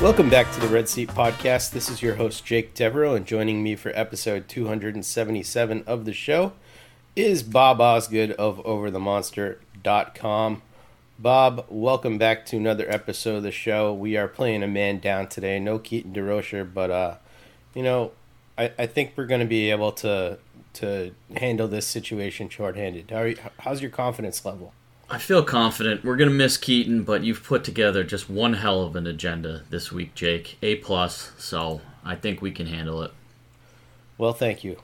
Welcome back to the Red Seat Podcast. This is your host, Jake Devereaux, and joining me for episode 277 of the show is Bob Osgood of OverTheMonster.com. Bob, welcome back to another episode of the show. We are playing a man down today. No Keaton DeRocher, but, uh, you know, I, I think we're going to be able to to handle this situation shorthanded. How are you, how's your confidence level? I feel confident. We're gonna miss Keaton, but you've put together just one hell of an agenda this week, Jake. A plus. So I think we can handle it. Well, thank you.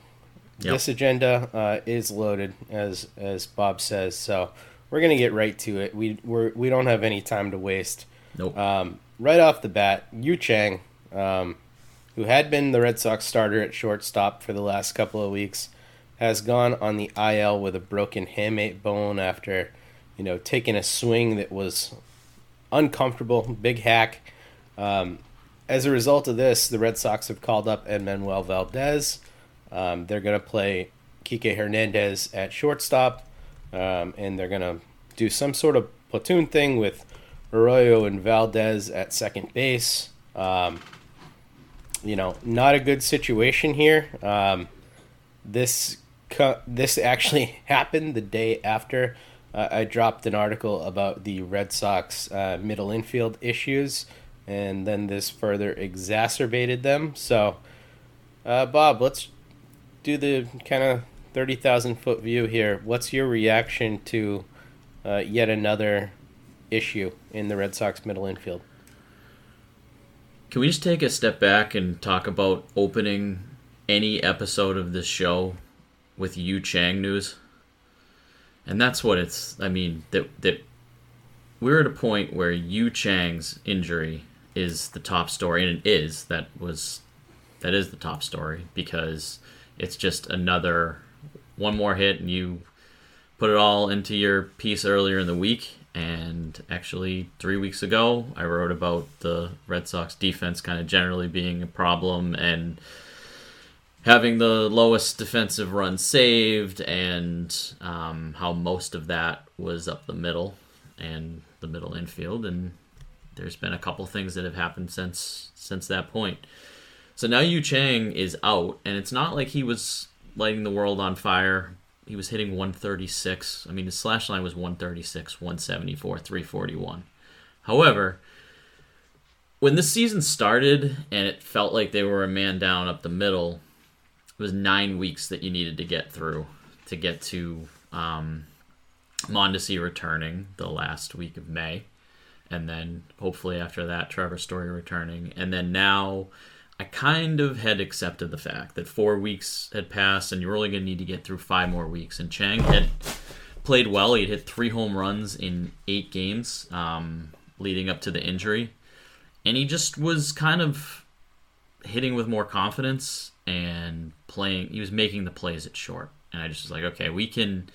Yep. This agenda uh, is loaded, as as Bob says. So we're gonna get right to it. We we're, we don't have any time to waste. Nope. Um, right off the bat, Yu Chang, um, who had been the Red Sox starter at shortstop for the last couple of weeks, has gone on the IL with a broken hamate bone after, you know, taking a swing that was uncomfortable, big hack. Um, as a result of this, the Red Sox have called up Enmanuel Valdez. Um, they're going to play Kike Hernandez at shortstop, um, and they're going to do some sort of platoon thing with Arroyo and Valdez at second base. Um, you know, not a good situation here. Um, this cu- this actually happened the day after uh, I dropped an article about the Red Sox uh, middle infield issues, and then this further exacerbated them. So, uh, Bob, let's do the kind of thirty thousand foot view here. What's your reaction to uh, yet another issue in the Red Sox middle infield? Can we just take a step back and talk about opening any episode of this show with Yu Chang news? And that's what it's. I mean that that we're at a point where Yu Chang's injury is the top story, and it is that was that is the top story because it's just another one more hit, and you put it all into your piece earlier in the week, And actually, three weeks ago, I wrote about the Red Sox defense kind of generally being a problem and having the lowest defensive run saved, and um, how most of that was up the middle and the middle infield. And there's been a couple things that have happened since since that point. So now Yu Chang is out, and it's not like he was lighting the world on fire. He was hitting 136. I mean, his slash line was 136, 174, 341. However, when the season started and it felt like they were a man down up the middle, it was nine weeks that you needed to get through to get to um, Mondesi returning the last week of May. And then hopefully after that, Trevor Story returning. And then now I kind of had accepted the fact that four weeks had passed and you were only going to need to get through five more weeks. And Chang had played well. He had hit three home runs in eight games um, leading up to the injury. And he just was kind of hitting with more confidence and playing. He was making the plays at short. And I just was like, okay, we can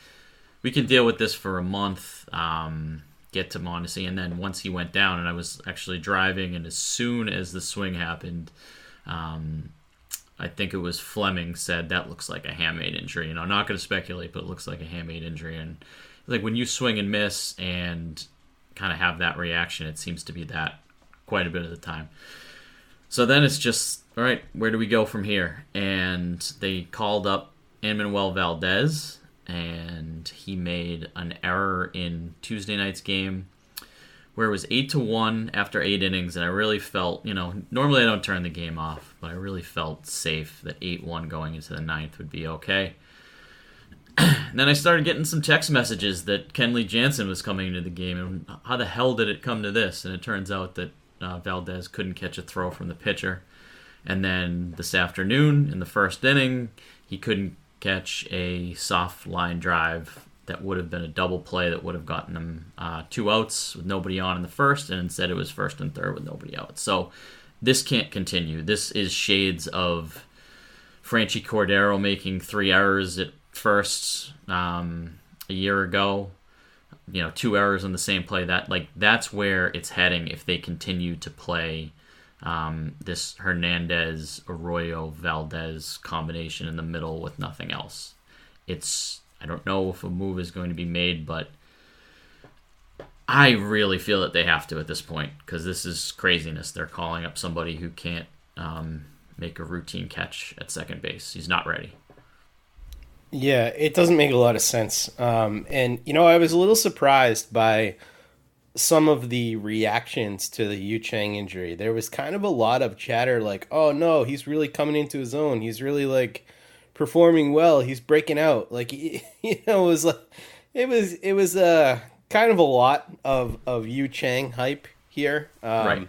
we can deal with this for a month. Um, get to Mondesi, and then once he went down, and I was actually driving, and as soon as the swing happened, um, I think it was Flemming said that looks like a hamate injury. You know, I'm not going to speculate, but it looks like a hamate injury. And like when you swing and miss and kind of have that reaction, it seems to be that quite a bit of the time. So then it's just all right. Where do we go from here? And they called up Enmanuel Valdez, and he made an error in Tuesday night's game where it was eight to one after eight innings, and I really felt, you know, normally I don't turn the game off, but I really felt safe that eight one going into the ninth would be okay. then I started getting some text messages that Kenley Jansen was coming into the game, and how the hell did it come to this? And it turns out that uh, Valdez couldn't catch a throw from the pitcher, and then this afternoon in the first inning, he couldn't catch a soft line drive that would have been a double play that would have gotten them uh, two outs with nobody on in the first, and instead it was first and third with nobody out. So this can't continue. This is shades of Franchy Cordero making three errors at first um, a year ago. You know, two errors on the same play. That like that's where it's heading if they continue to play um, this Hernandez Arroyo Valdez combination in the middle with nothing else. It's I don't know if a move is going to be made, but I really feel that they have to at this point because this is craziness. They're calling up somebody who can't um, make a routine catch at second base. He's not ready. Yeah, it doesn't make a lot of sense. Um, and, you know, I was a little surprised by some of the reactions to the Yu Chang injury. There was kind of a lot of chatter like, oh no, he's really coming into his own. He's really like performing well. He's breaking out. Like you know, it was like it was it was uh kind of a lot of of Yu Chang hype here. Um, right.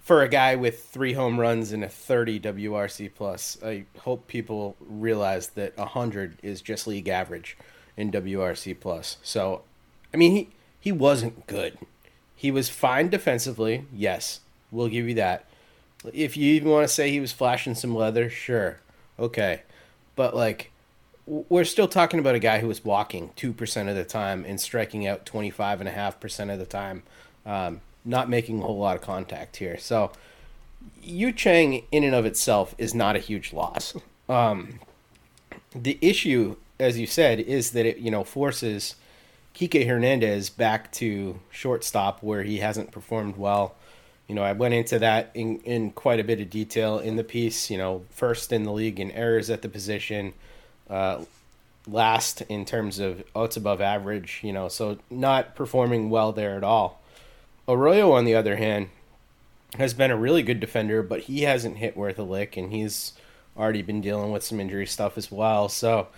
For a guy with three home runs and a 30 WRC plus, I hope people realize that 100 is just league average in WRC plus. So, I mean, he he wasn't good. He was fine defensively. Yes, we'll give you that. If you even want to say he was flashing some leather, sure. Okay but like we're still talking about a guy who was walking 2% of the time and striking out 25.5% of the time, um, not making a whole lot of contact here. So, Yu Chang, in and of itself, is not a huge loss. Um, the issue, as you said, is that it, you know, forces Kike Hernandez back to shortstop where he hasn't performed well you know, I went into that in, in quite a bit of detail in the piece. You know, first in the league in errors at the position, uh, last in terms of outs above average. You know, so not performing well there at all. Arroyo, on the other hand, has been a really good defender, but he hasn't hit worth a lick, and he's already been dealing with some injury stuff as well. So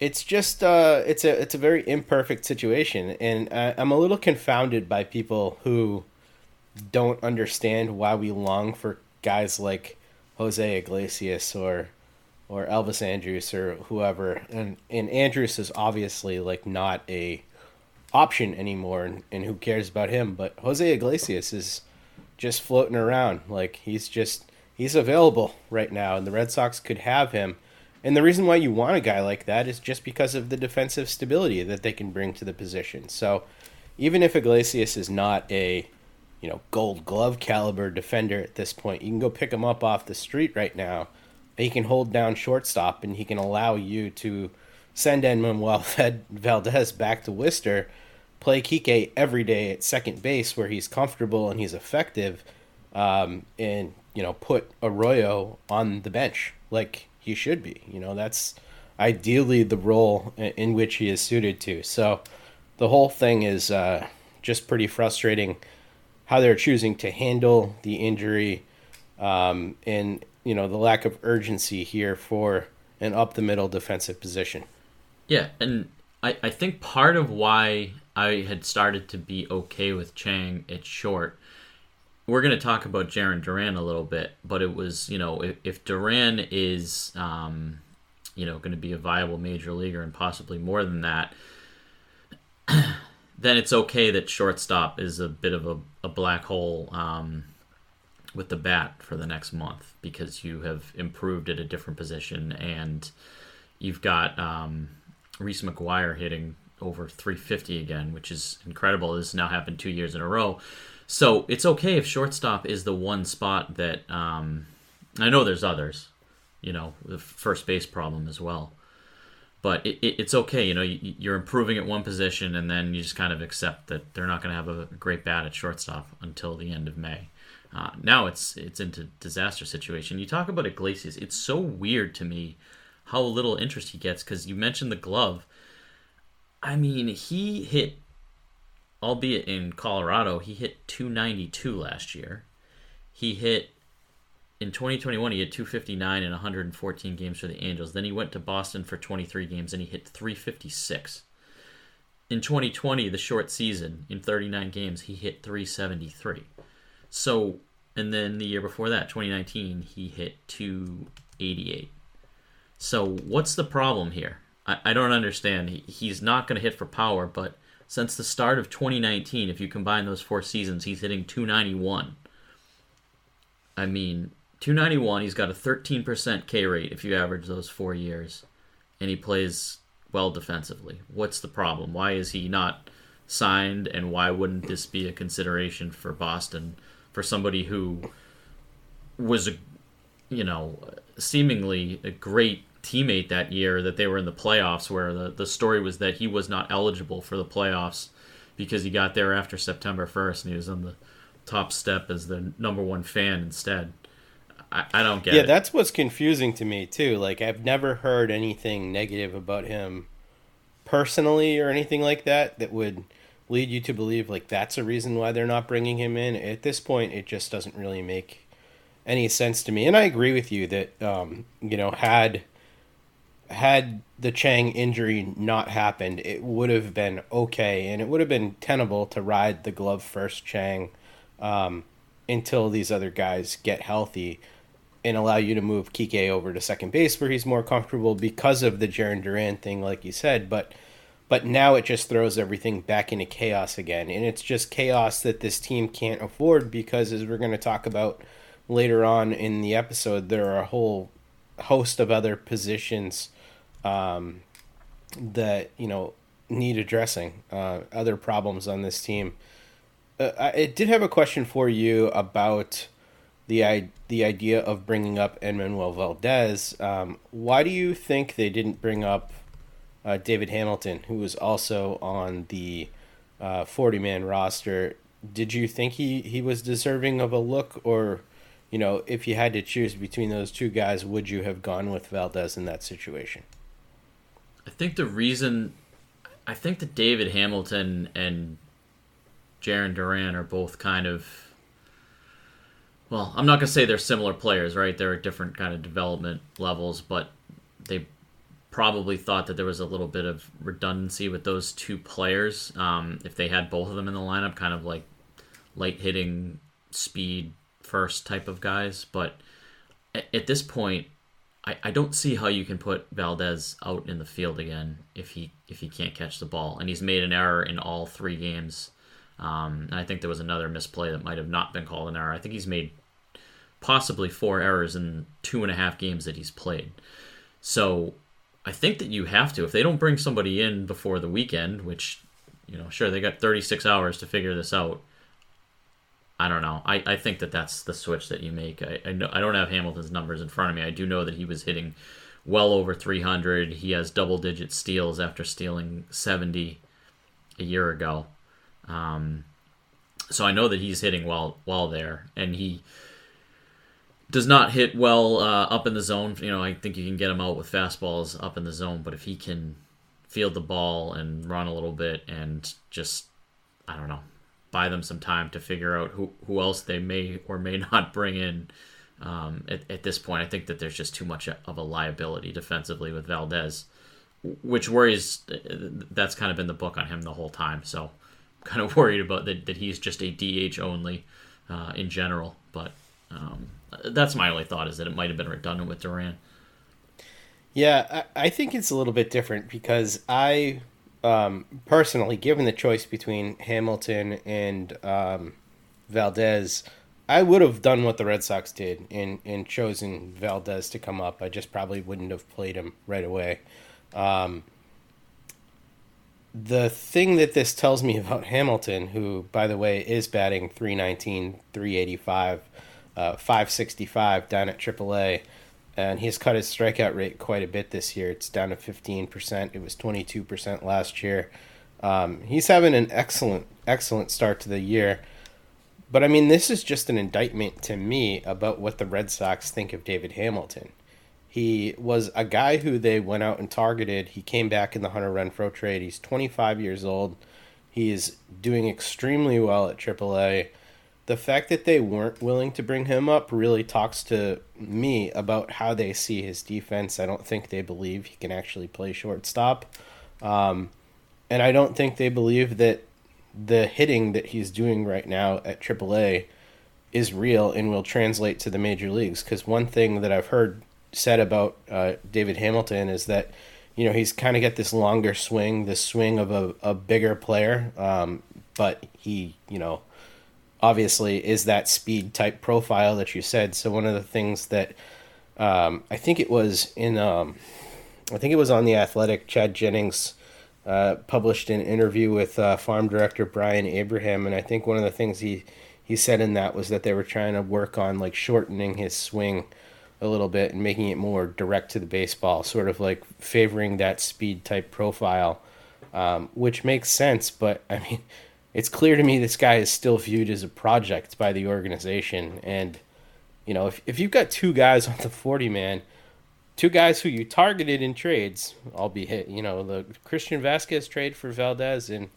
it's just uh, it's a it's a very imperfect situation, and I, I'm a little confounded by people who don't understand why we long for guys like Jose Iglesias or or Elvis Andrus or whoever. And and Andrus is obviously like not a option anymore and, and who cares about him, but Jose Iglesias is just floating around. Like he's just he's available right now and the Red Sox could have him. And the reason why you want a guy like that is just because of the defensive stability that they can bring to the position. So even if Iglesias is not a you know Gold Glove caliber defender at this point, you can go pick him up off the street right now. He can hold down shortstop, and he can allow you to send Enmanuel Valdez back to Worcester, play Kike every day at second base where he's comfortable and he's effective, um, and you know put Arroyo on the bench like he should be. You know that's ideally the role in which he is suited to. So the whole thing is uh, just pretty frustrating how they're choosing to handle the injury um, and you know the lack of urgency here for an up the middle defensive position. Yeah, and I, I think part of why I had started to be okay with Chang at short. We're going to talk about Jarren Duran a little bit, but it was you know if, if Duran is um, you know going to be a viable major leaguer and possibly more than that, then it's okay that shortstop is a bit of a, a black hole um, with the bat for the next month because you have improved at a different position and you've got um, Reese McGuire hitting over 350 again, which is incredible. This has now happened two years in a row. So it's okay if shortstop is the one spot that um, I know there's others, you know, the first base problem as well but it, it, it's okay. You know, you, are improving at one position, and then you just kind of accept that they're not going to have a great bat at shortstop until the end of May. Uh, now it's it's into disaster situation. You talk about Iglesias. It's so weird to me how little interest he gets because you mentioned the glove. I mean, he hit, albeit in Colorado, he hit 292 last year. He hit in 2021 he had 259 in 114 games for the Angels. Then he went to Boston for 23 games and he hit 356. In 2020, the short season, in 39 games, he hit 373. So, and then the year before that, 2019, he hit 288. So, what's the problem here? I, I don't understand. He, he's not going to hit for power, but since the start of 2019, if you combine those four seasons, he's hitting 291. I mean, 291. He's got a 13% K rate if you average those four years, and he plays well defensively. What's the problem? Why is he not signed, and why wouldn't this be a consideration for Boston for somebody who was a, you know, seemingly a great teammate that year that they were in the playoffs, where the the story was that he was not eligible for the playoffs because he got there after September 1st and he was on the top step as the number one fan instead. I, I don't get yeah, it. that's what's confusing to me too. Like I've never heard anything negative about him personally or anything like that that would lead you to believe like that's a reason why they're not bringing him in. At this point, it just doesn't really make any sense to me. And I agree with you that um, you know had had the Chang injury not happened, it would have been okay, and it would have been tenable to ride the glove first Chang um, until these other guys get healthy and allow you to move Kike over to second base where he's more comfortable because of the Jarren Duran thing, like you said. But but now it just throws everything back into chaos again, and it's just chaos that this team can't afford because, as we're going to talk about later on in the episode, there are a whole host of other positions um, that you know need addressing, uh, other problems on this team. Uh, I did have a question for you about the the idea of bringing up Enmanuel Valdez. Um, why do you think they didn't bring up uh, David Hamilton, who was also on the uh, forty man roster? Did you think he, he was deserving of a look, or you know, if you had to choose between those two guys, would you have gone with Valdez in that situation? I think the reason, I think that David Hamilton and Jarren Duran are both kind of well, I'm not gonna say they're similar players, right? They're at different kind of development levels, but they probably thought that there was a little bit of redundancy with those two players um, if they had both of them in the lineup, kind of like light hitting, speed first type of guys. But at, at this point, I, I don't see how you can put Valdez out in the field again if he if he can't catch the ball, and he's made an error in all three games. Um, and I think there was another misplay that might have not been called an error. I think he's made possibly four errors in two and a half games that he's played. So I think that you have to. If they don't bring somebody in before the weekend, which You know, sure they got 36 hours to figure this out. I don't know. I, I think that that's the switch that you make. I I, know, I don't have Hamilton's numbers in front of me. I do know that he was hitting well over 300. He has double digit steals after stealing 70 a year ago. Um, so I know that he's hitting well well there, and he does not hit well uh, up in the zone. You know, I think you can get him out with fastballs up in the zone, but if he can field the ball and run a little bit and just I don't know, buy them some time to figure out who who else they may or may not bring in. Um, at, at this point, I think that there's just too much of a liability defensively with Valdez, which worries. That's kind of been the book on him the whole time. So, I'm kind of worried about that, that he's just a DH only uh, in general. But um, that's my only thought is that it might have been redundant with Duran. Yeah, I, I think it's a little bit different because I um, personally, given the choice between Hamilton and um, Valdez, I would have done what the Red Sox did and, and chosen Valdez to come up. I just probably wouldn't have played him right away. Um, the thing that this tells me about Hamilton, who, by the way, is batting 319, 385, uh, 565 down at AAA, and he's cut his strikeout rate quite a bit this year. It's down to 15%. It was 22% last year. Um, he's having an excellent, excellent start to the year. But I mean, this is just an indictment to me about what the Red Sox think of David Hamilton. He was a guy who they went out and targeted. He came back in the Hunter Renfroe trade. He's 25 years old. He is doing extremely well at AAA. The fact that they weren't willing to bring him up really talks to me about how they see his defense. I don't think they believe he can actually play shortstop. Um, and I don't think they believe that the hitting that he's doing right now at AAA is real and will translate to the major leagues. Because one thing that I've heard said about uh, David Hamilton is that you know he's kind of got this longer swing, this swing of a, a bigger player, um, but he you know obviously is that speed type profile that you said. So one of the things that um, I think it was in um, I think it was on the Athletic, Chad Jennings uh, published an interview with uh, farm director Brian Abraham, and I think one of the things he he said in that was that they were trying to work on like shortening his swing a little bit and making it more direct to the baseball, sort of like favoring that speed type profile, um, which makes sense. But I mean, it's clear to me this guy is still viewed as a project by the organization, and you know, if if you've got two guys on the forty man two guys who you targeted in trades, albeit you know the Christian Vazquez trade for Valdez and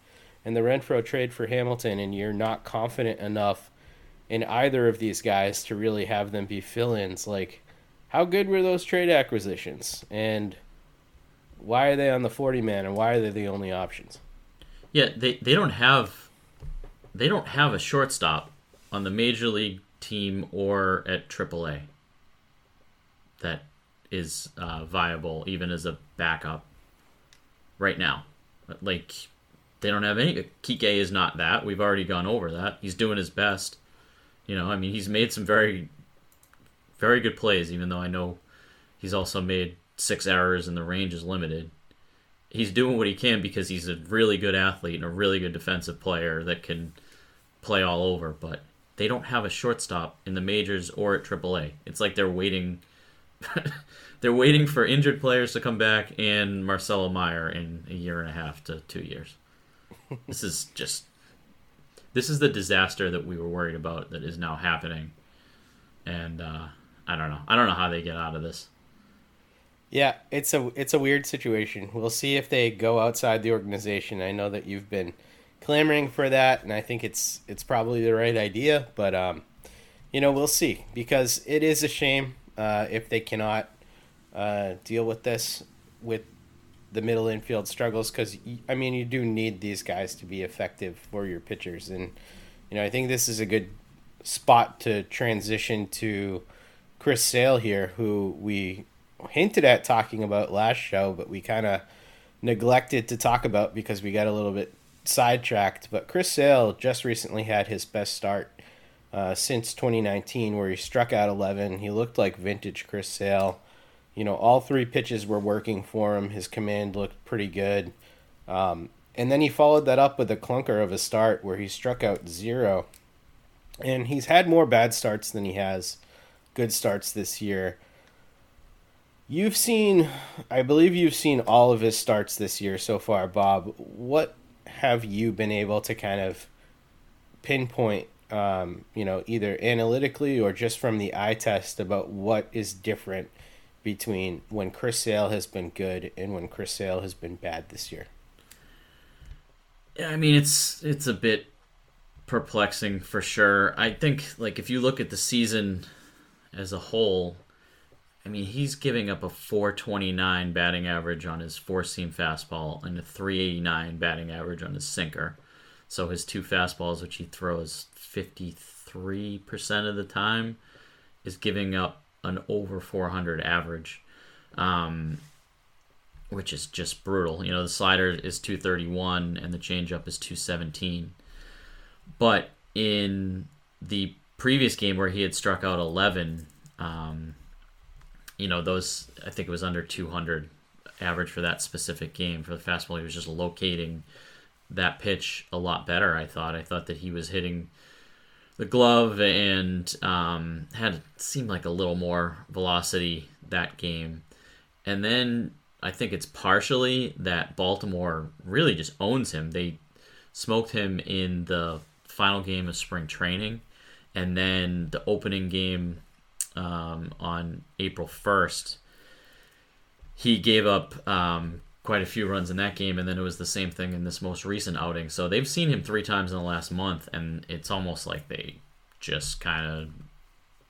and the Renfroe trade for Hamilton, and you're not confident enough in either of these guys to really have them be fill-ins. Like, how good were those trade acquisitions, and why are they on the forty man, and why are they the only options? Yeah, they they don't have they don't have a shortstop on the major league team or at AAA that is uh, viable even as a backup right now. Like they don't have any. Kike is not that. We've already gone over that. He's doing his best. You know, I mean, he's made some very, very good plays. Even though I know he's also made six errors and the range is limited. He's doing what he can because he's a really good athlete and a really good defensive player that can play all over. But they don't have a shortstop in the majors or at AAA. It's like they're waiting. they're waiting for injured players to come back and Marcelo Mayer in a year and a half to two years. this is just this is the disaster that we were worried about that is now happening, and uh, I don't know. I don't know how they get out of this. Yeah, it's a it's a weird situation. We'll see if they go outside the organization. I know that you've been clamoring for that, and I think it's it's probably the right idea. But um, you know, we'll see because it is a shame uh, if they cannot uh, deal with this with the middle infield struggles because I mean you do need these guys to be effective for your pitchers and you know I think this is a good spot to transition to Chris Sale here who we hinted at talking about last show but we kind of neglected to talk about because we got a little bit sidetracked but Chris Sale just recently had his best start uh, since 2019 where he struck out 11 he looked like vintage Chris Sale you know, all three pitches were working for him. His command looked pretty good. Um, and then he followed that up with a clunker of a start where he struck out zero. And he's had more bad starts than he has good starts this year. You've seen, I believe you've seen all of his starts this year so far, Bob. What have you been able to kind of pinpoint, um, you know, either analytically or just from the eye test about what is different between when Chris Sale has been good and when Chris Sale has been bad this year? Yeah, I mean it's it's a bit perplexing for sure. I think like if you look at the season as a whole, I mean he's giving up a 429 batting average on his four seam fastball and a 389 batting average on his sinker. So his two fastballs, which he throws 53% of the time, is giving up an over 400 average. Um, which is just brutal. You know, the slider is 231 and the changeup is 217. But in the previous game where he had struck out 11, um, you know, those, I think it was under 200 average for that specific game. For the fastball, he was just locating that pitch a lot better, I thought. I thought that he was hitting the glove and um, had seemed like a little more velocity that game. And then I think it's partially that Baltimore really just owns him. They smoked him in the final game of spring training, and then the opening game um, on April 1st, he gave up um, quite a few runs in that game, and then it was the same thing in this most recent outing. So they've seen him three times in the last month, and it's almost like they just kind of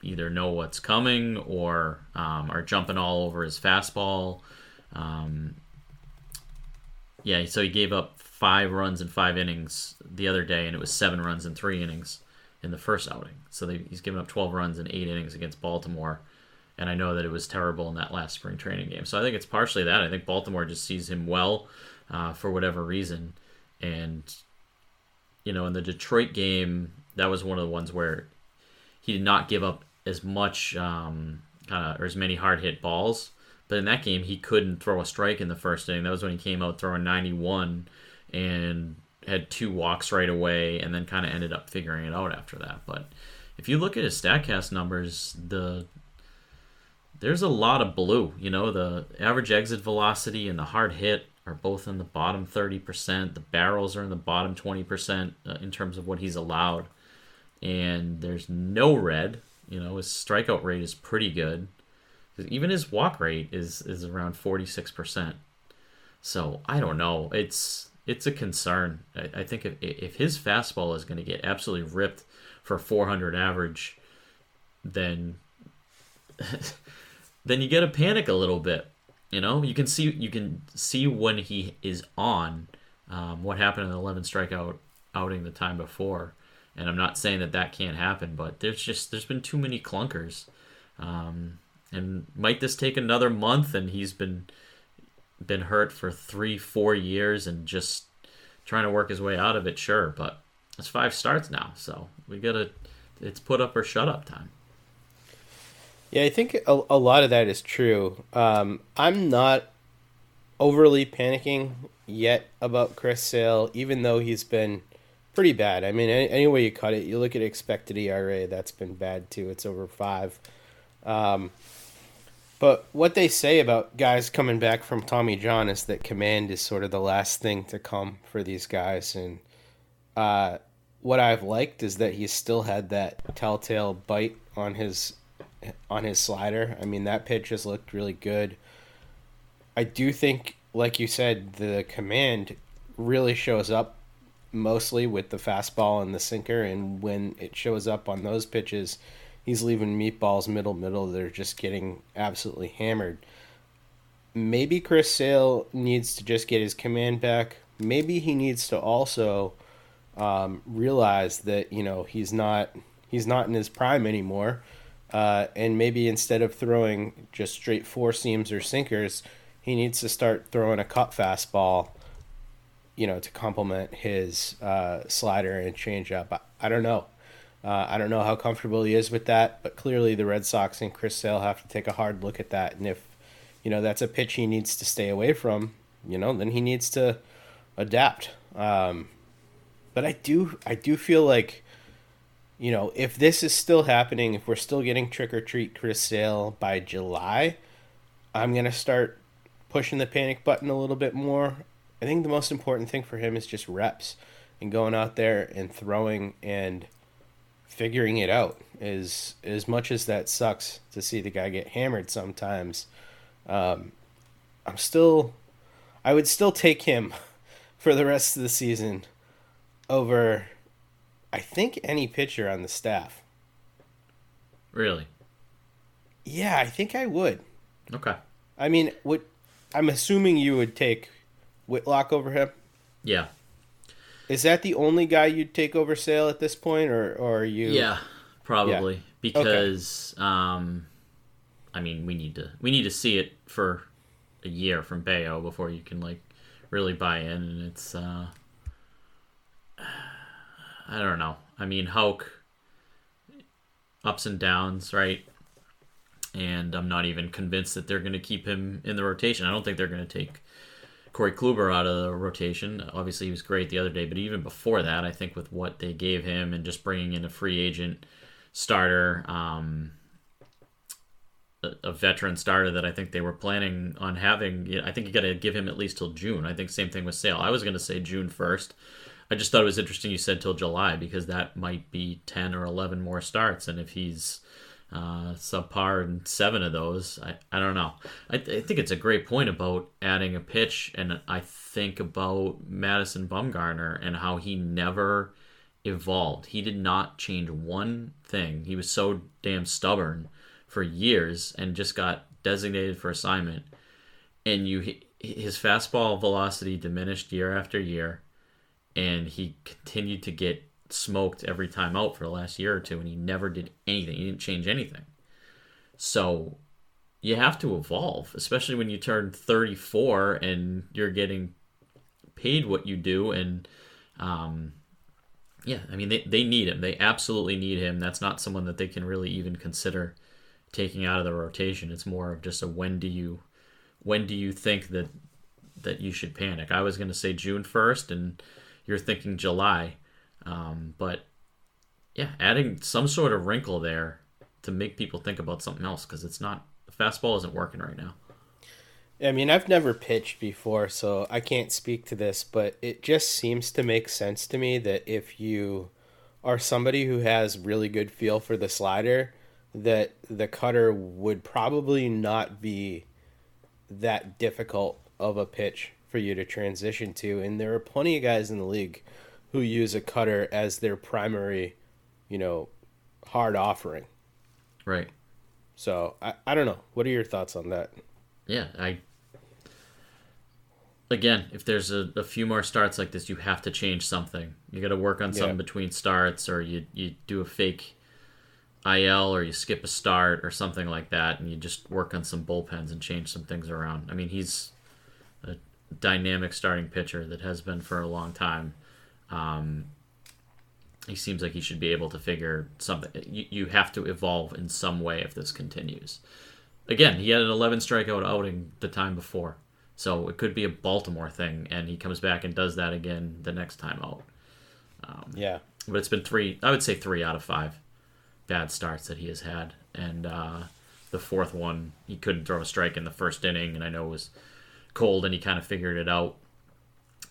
either know what's coming or um, are jumping all over his fastball um, yeah, so he gave up five runs in five innings the other day, and it was seven runs in three innings in the first outing. So they, he's given up 12 runs in eight innings against Baltimore. And I know that it was terrible in that last spring training game. So I think it's partially that. I think Baltimore just sees him well uh, for whatever reason. And, you know, in the Detroit game, that was one of the ones where he did not give up as much um, kind of or as many hard hit balls but in that game, he couldn't throw a strike in the first inning. That was when he came out throwing 91 and had two walks right away, and then kind of ended up figuring it out after that. But if you look at his Statcast numbers, the there's a lot of blue. You know, the average exit velocity and the hard hit are both in the bottom 30%. The barrels are in the bottom 20% uh, in terms of what he's allowed. And there's no red. You know, his strikeout rate is pretty good. Even his walk rate is is around forty six percent. So I don't know. It's it's a concern. I, I think if if his fastball is going to get absolutely ripped for four hundred average, then then you get to panic a little bit. You know, you can see you can see when he is on. Um, what happened in the eleven strikeout outing the time before, and I'm not saying that that can't happen, but there's just there's been too many clunkers. Um, and might this take another month and he's been been hurt for three, four years and just trying to work his way out of it, sure, but it's five starts now, so we gotta it's put up or shut up time. Yeah, I think a, a lot of that is true. Um, I'm not overly panicking yet about Chris Sale, even though he's been pretty bad. I mean, any, any way you cut it, you look at expected ERA, that's been bad too. It's over five. Um, but what they say about guys coming back from Tommy John is that command is sort of the last thing to come for these guys. And uh, what I've liked is that he's still had that telltale bite on his on his slider. I mean, that pitch has looked really good. I do think, like you said, the command really shows up mostly with the fastball and the sinker, and when it shows up on those pitches he's leaving meatballs middle middle. They're just getting absolutely hammered. Maybe Chris Sale needs to just get his command back. Maybe he needs to also um, realize that you know he's not he's not in his prime anymore. Uh, and maybe instead of throwing just straight four seams or sinkers, he needs to start throwing a cut fastball, you know, to complement his uh, slider and changeup. I, I don't know. Uh, I don't know how comfortable he is with that, but clearly the Red Sox and Chris Sale have to take a hard look at that. And if, you know, that's a pitch he needs to stay away from, you know, then he needs to adapt. Um, but I do I do feel like you know if this is still happening, if we're still getting trick or treat Chris Sale by July, I'm gonna start pushing the panic button a little bit more. I think the most important thing for him is just reps and going out there and throwing and figuring it out. Is as much as that sucks to see the guy get hammered sometimes, um, I'm still, I would still take him for the rest of the season over, I think any pitcher on the staff. Really? Yeah, I think I would. Okay. I mean, what I'm assuming you would take Whitlock over him. Yeah. Is that the only guy you'd take over Sale at this point, or or are you? Yeah, probably Yeah. because um, I mean we need to we need to see it for a year from Bello before you can like really buy in, and it's uh, I don't know. I mean Houck ups and downs, right? And I'm not even convinced that they're going to keep him in the rotation. I don't think they're going to take Corey Kluber out of the rotation. Obviously, he was great the other day, but even before that, I think with what they gave him and just bringing in a free agent starter, um, a, a veteran starter that I think they were planning on having, I think you got to give him at least till June. I think same thing with Sale. I was going to say June first. I just thought it was interesting you said till July because that might be ten or eleven more starts, and if he's uh, subpar in seven of those. I, I don't know. I, I think it's a great point about adding a pitch, and I think about Madison Bumgarner and how he never evolved. He did not change one thing. He was so damn stubborn for years and just got designated for assignment. And you, his fastball velocity diminished year after year, and he continued to get smoked every time out for the last year or two, and he never did anything. He didn't change anything. So you have to evolve, especially when you turn 34 and you're getting paid what you do. And um, yeah, I mean, they, they need him. They absolutely need him. That's not someone that they can really even consider taking out of the rotation. It's more of just a when do you when do you think that that you should panic? I was going to say June 1st, and you're thinking July. Um, but yeah, adding some sort of wrinkle there to make people think about something else because it's not the fastball isn't working right now. I mean, I've never pitched before, so I can't speak to this, but it just seems to make sense to me that if you are somebody who has really good feel for the slider, that the cutter would probably not be that difficult of a pitch for you to transition to. And there are plenty of guys in the league who use a cutter as their primary, you know, hard offering. Right. So I, I don't know. What are your thoughts on that? Yeah, I again, if there's a, a few more starts like this, you have to change something. You got to work on something Yeah. between starts, or you you do a fake IL, or you skip a start, or something like that, and you just work on some bullpens and change some things around. I mean, he's a dynamic starting pitcher that has been for a long time. Um, he seems like he should be able to figure something. You, you have to evolve in some way if this continues. Again, he had an 11 strikeout outing the time before, so it could be a Baltimore thing, and he comes back and does that again the next time out. Um, Yeah. but it's been three. I would say three out of five bad starts that he has had, and uh, the fourth one he couldn't throw a strike in the first inning, and I know it was cold, and he kind of figured it out.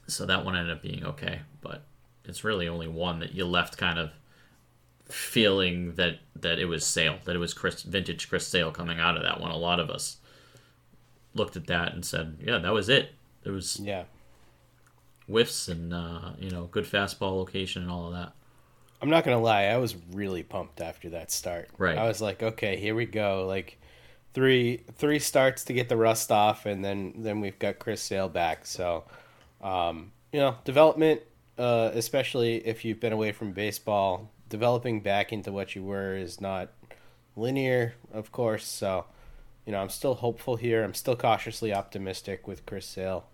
So that one ended up being okay, but it's really only one that you left kind of feeling that that it was Sale, that it was Chris vintage Chris Sale coming out of that one. A lot of us looked at that and said, "Yeah, that was it." There was Yeah. whiffs and uh, you know good fastball location and all of that. I'm not gonna lie, I was really pumped after that start. Right. I was like, okay, here we go. Like three three starts to get the rust off, and then then we've got Chris Sale back. So, um, you know, development, uh, especially if you've been away from baseball, developing back into what you were is not linear, of course. So, you know, I'm still hopeful here. I'm still cautiously optimistic with Chris Sale.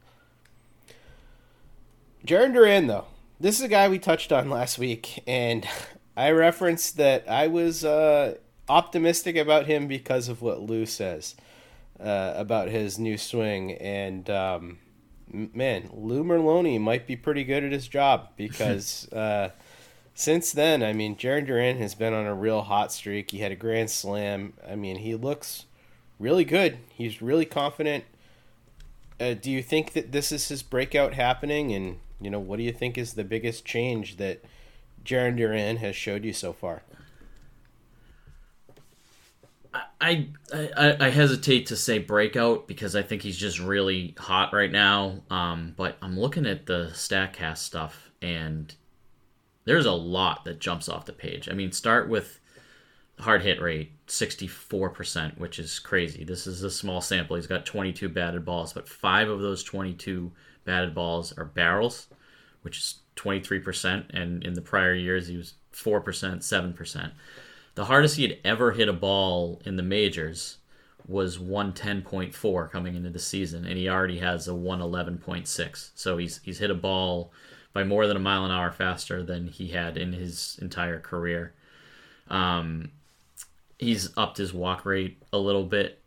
Jarren Duran, though, this is a guy we touched on last week, and I referenced that I was uh, optimistic about him because of what Lou says uh, about his new swing, and um, man, Lou Merloni might be pretty good at his job because uh, since then, I mean, Jarren Duran has been on a real hot streak. He had a grand slam. I mean, he looks really good. He's really confident. Uh, do you think that this is his breakout happening? And you know, what do you think is the biggest change that Jarren Duran has showed you so far? I, I I hesitate to say breakout because I think he's just really hot right now. Um, but I'm looking at the Statcast stuff, and there's a lot that jumps off the page. I mean, start with hard hit rate, 64%, which is crazy. This is a small sample. He's got 22 batted balls, but five of those 22 batted balls are barrels, which is 23%. And in the prior years, he was 4%, 7%. The hardest he had ever hit a ball in the majors was 110.4 coming into the season, and he already has a 111.6. So he's he's hit a ball by more than a mile an hour faster than he had in his entire career. Um, he's upped his walk rate a little bit,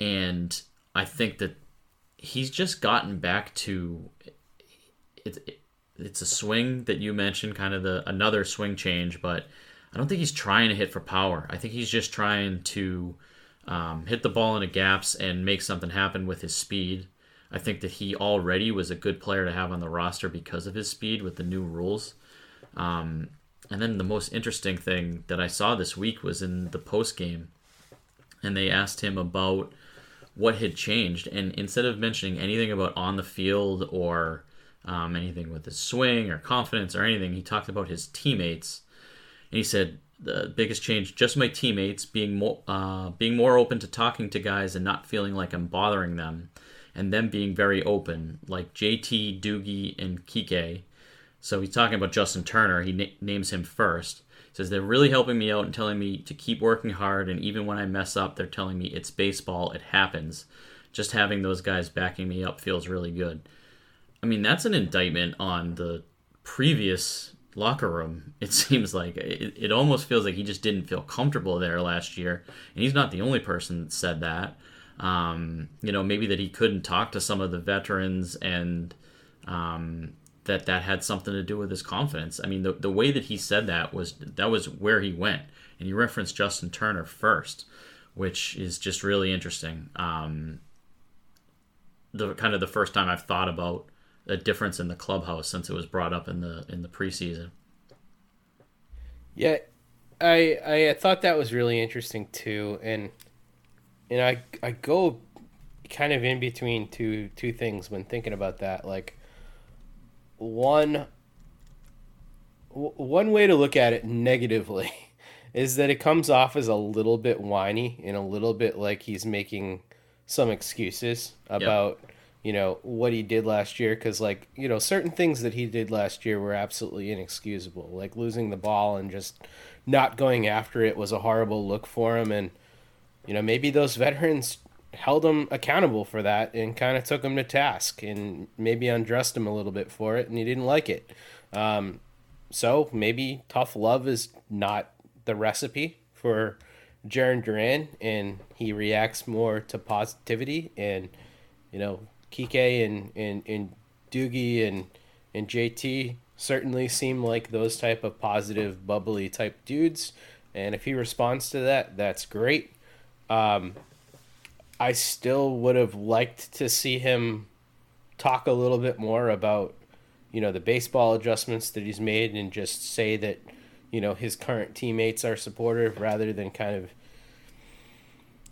and I think that he's just gotten back to it, it it's a swing that you mentioned, kind of the another swing change, but I don't think he's trying to hit for power. I think he's just trying to um, hit the ball into gaps and make something happen with his speed. I think that he already was a good player to have on the roster because of his speed with the new rules. Um, and then the most interesting thing that I saw this week was in the post game, and they asked him about what had changed. And instead of mentioning anything about on the field or um, anything with his swing or confidence or anything, he talked about his teammates and he said the biggest change just my teammates being more uh, being more open to talking to guys and not feeling like I'm bothering them, and them being very open like JT Doogie and Kike. So he's talking about Justin Turner. He na- names him first. He says they're really helping me out and telling me to keep working hard, and even when I mess up, they're telling me it's baseball, it happens. Just having those guys backing me up feels really good. I mean, that's an indictment on the previous locker room. It seems like it, it almost feels like he just didn't feel comfortable there last year, and he's not the only person that said that. Um, you know, maybe that he couldn't talk to some of the veterans, and um, that that had something to do with his confidence. I mean, the the way that he said that was that was where he went, and he referenced Justin Turner first, which is just really interesting. Um, the kind of the first time I've thought about a difference in the clubhouse since it was brought up in the in the preseason. Yeah, I I thought that was really interesting too, and and I I go kind of in between two two things when thinking about that. Like one one way to look at it negatively is that it comes off as a little bit whiny and a little bit like he's making some excuses about yep you know what he did last year because like you know certain things that he did last year were absolutely inexcusable like losing the ball and just not going after it was a horrible look for him. And you know maybe those veterans held him accountable for that and kind of took him to task and maybe undressed him a little bit for it and he didn't like it. Um, so maybe tough love is not the recipe for Jarren Duran and he reacts more to positivity and you know Kike and, and, and Doogie and, and JT certainly seem like those type of positive, bubbly type dudes. And if he responds to that, that's great. Um, I still would have liked to see him talk a little bit more about, you know, the baseball adjustments that he's made and just say that, you know, his current teammates are supportive rather than kind of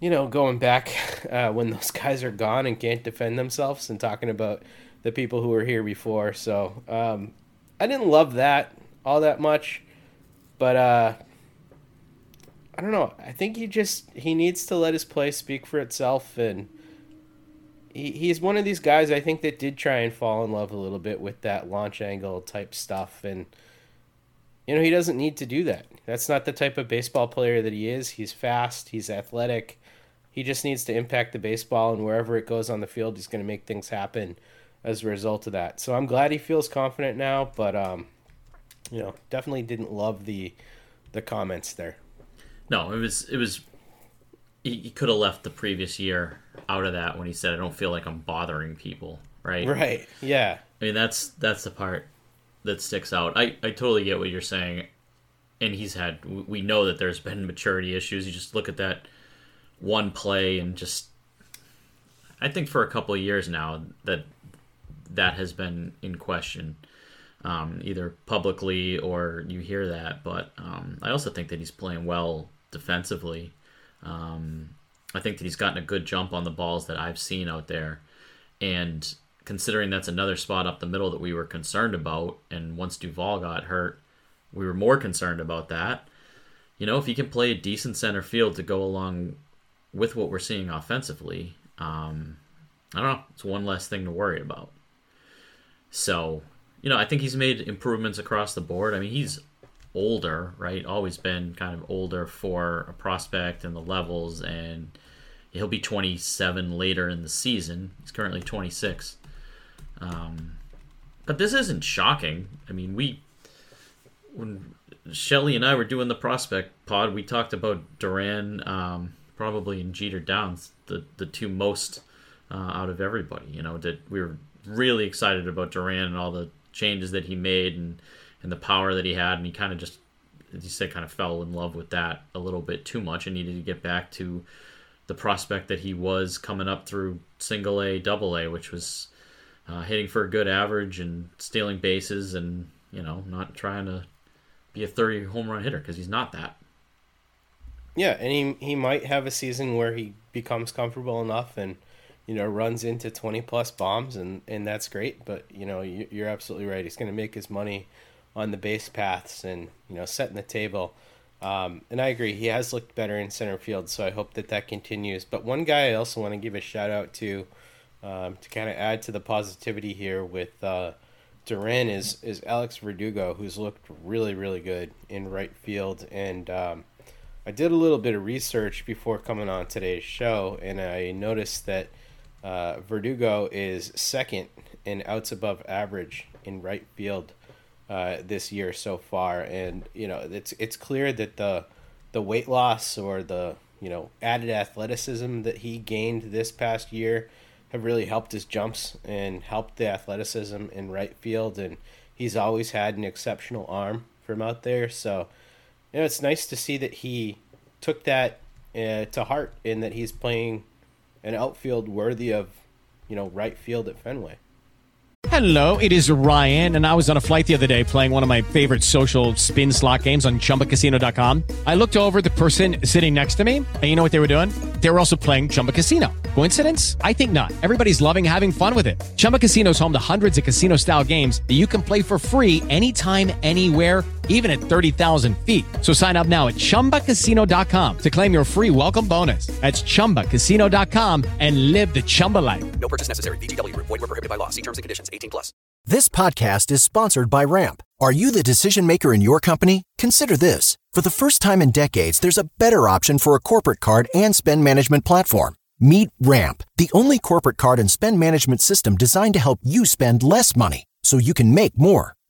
you know, going back uh, when those guys are gone and can't defend themselves and talking about the people who were here before. So um, I didn't love that all that much, but uh, I don't know. I think he just he needs to let his play speak for itself, and he, he's one of these guys I think that did try and fall in love a little bit with that launch angle type stuff, and you know he doesn't need to do that. That's not the type of baseball player that he is. He's fast. He's athletic he just needs to impact the baseball, and wherever it goes on the field, he's going to make things happen as a result of that. So I'm glad he feels confident now, but um, you know, definitely didn't love the the comments there. No, it was it was he, he could have left the previous year out of that when he said, "I don't feel like I'm bothering people." right? Right. Yeah. I mean, that's that's the part that sticks out. I I totally get what you're saying, and he's had. We know that there's been maturity issues. You just look at that one play and just. I think for a couple of years now that that has been in question, um, either publicly or you hear that. But um, I also think that he's playing well defensively. Um, I think that he's gotten a good jump on the balls that I've seen out there, and considering that's another spot up the middle that we were concerned about, and once Duvall got hurt, we were more concerned about that. You know, if he can play a decent center field to go along with what we're seeing offensively, um, I don't know. It's one less thing to worry about. So, you know, I think he's made improvements across the board. I mean, he's older, right? Always been kind of older for a prospect and the levels, and he'll be 27 later in the season. He's currently 26. Um, but this isn't shocking. I mean, we when Shelly and I were doing the prospect pod, we talked about Duran, um, probably in Jeter Downs, the the two most uh, out of everybody. You know, that we were really excited about Duran and all the changes that he made and and the power that he had, and he kind of just, as you said, kind of fell in love with that a little bit too much and needed to get back to the prospect that he was coming up through single A, double A, which was uh, hitting for a good average and stealing bases and you know not trying to be a 30 home run hitter because he's not that. Yeah, and he he might have a season where he becomes comfortable enough and you know runs into 20 plus bombs and and that's great, but you know you, you're absolutely right. He's going to make his money on the base paths and you know setting the table. Um, and I agree, he has looked better in center field, so I hope that that continues. But one guy I also want to give a shout out to um, to kind of add to the positivity here with uh, Duran is is Alex Verdugo, who's looked really really good in right field. And um, I did a little bit of research before coming on today's show, and I noticed that uh, Verdugo is second in outs above average in right field uh, this year so far. And you know it's it's clear that the the weight loss or the you know added athleticism that he gained this past year have really helped his jumps and helped the athleticism in right field. And he's always had an exceptional arm from out there. So, you know, it's nice to see that he took that uh, to heart and that he's playing an outfield worthy of, you know, right field at Fenway. Hello, it is Ryan, and I was on a flight the other day playing one of my favorite social spin slot games on chumbacasino.com. I looked over the person sitting next to me, and you know what they were doing? They were also playing Chumba Casino. Coincidence? I think not. Everybody's loving having fun with it. Chumba Casino is home to hundreds of casino style games that you can play for free anytime, anywhere, even at 30,000 feet. So sign up now at chumbacasino.com to claim your free welcome bonus. That's chumbacasino.com and live the Chumba life. No purchase necessary. VGW, void, were prohibited by law. See terms and conditions 18 plus. This podcast is sponsored by Ramp. Are you the decision maker in your company? Consider this. For the first time in decades, there's a better option for a corporate card and spend management platform. Meet Ramp, the only corporate card and spend management system designed to help you spend less money so you can make more.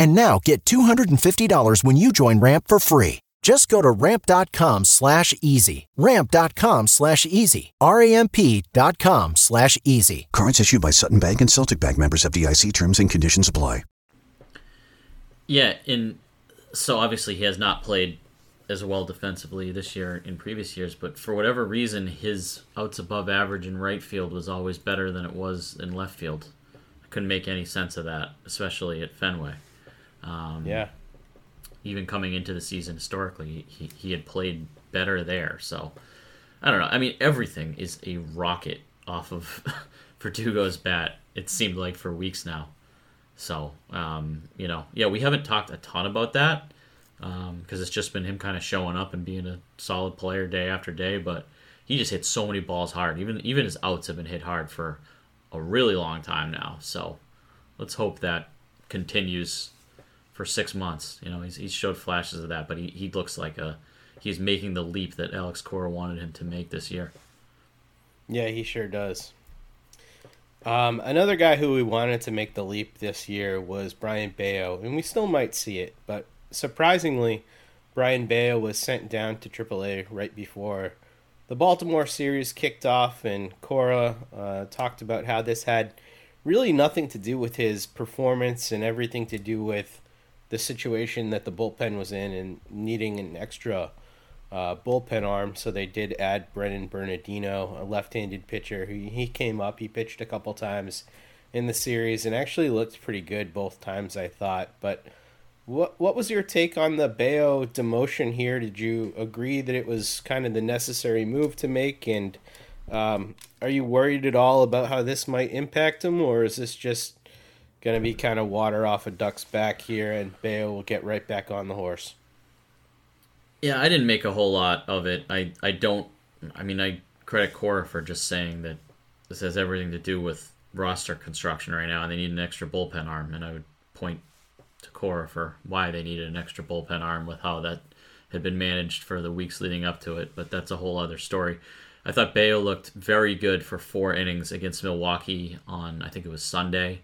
And now get $250 when you join Ramp for free. Just go to ramp.com slash easy. Ramp.com slash easy. R-A-M-P.com slash easy. Cards issued by Sutton Bank and Celtic Bank members of DIC terms and conditions apply. Yeah, and so obviously he has not played as well defensively this year in previous years, but for whatever reason, his outs above average in right field was always better than it was in left field. I couldn't make any sense of that, especially at Fenway. Um, yeah. Even coming into the season historically, he, he had played better there. So, I don't know. I mean, everything is a rocket off of Verdugo's bat, it seemed like for weeks now. So, um, you know, yeah, we haven't talked a ton about that because um, it's just been him kind of showing up and being a solid player day after day. But he just hits so many balls hard. Even even his outs have been hit hard for a really long time now. So let's hope that continues for six months. You know, he's, he's showed flashes of that, but he, he looks like a he's making the leap that Alex Cora wanted him to make this year. Yeah, he sure does. Um, another guy who we wanted to make the leap this year was Brayan Bello, and we still might see it, but surprisingly, Brayan Bello was sent down to AAA right before the Baltimore series kicked off, and Cora uh, talked about how this had really nothing to do with his performance and everything to do with the situation that the bullpen was in and needing an extra uh, bullpen arm. So they did add Brennan Bernardino, a left-handed pitcher. He he came up. He pitched a couple times in the series and actually looked pretty good both times. I thought. But what what was your take on the Bello demotion here? Did you agree that it was kind of the necessary move to make? And um, are you worried at all about how this might impact him, or is this just going to be kind of water off a duck's back here, and Bello will get right back on the horse? Yeah, I didn't make a whole lot of it. I, I don't. I mean, I credit Cora for just saying that this has everything to do with roster construction right now, and they need an extra bullpen arm. And I would point to Cora for why they needed an extra bullpen arm with how that had been managed for the weeks leading up to it. But that's a whole other story. I thought Bello looked very good for four innings against Milwaukee on I think it was Sunday.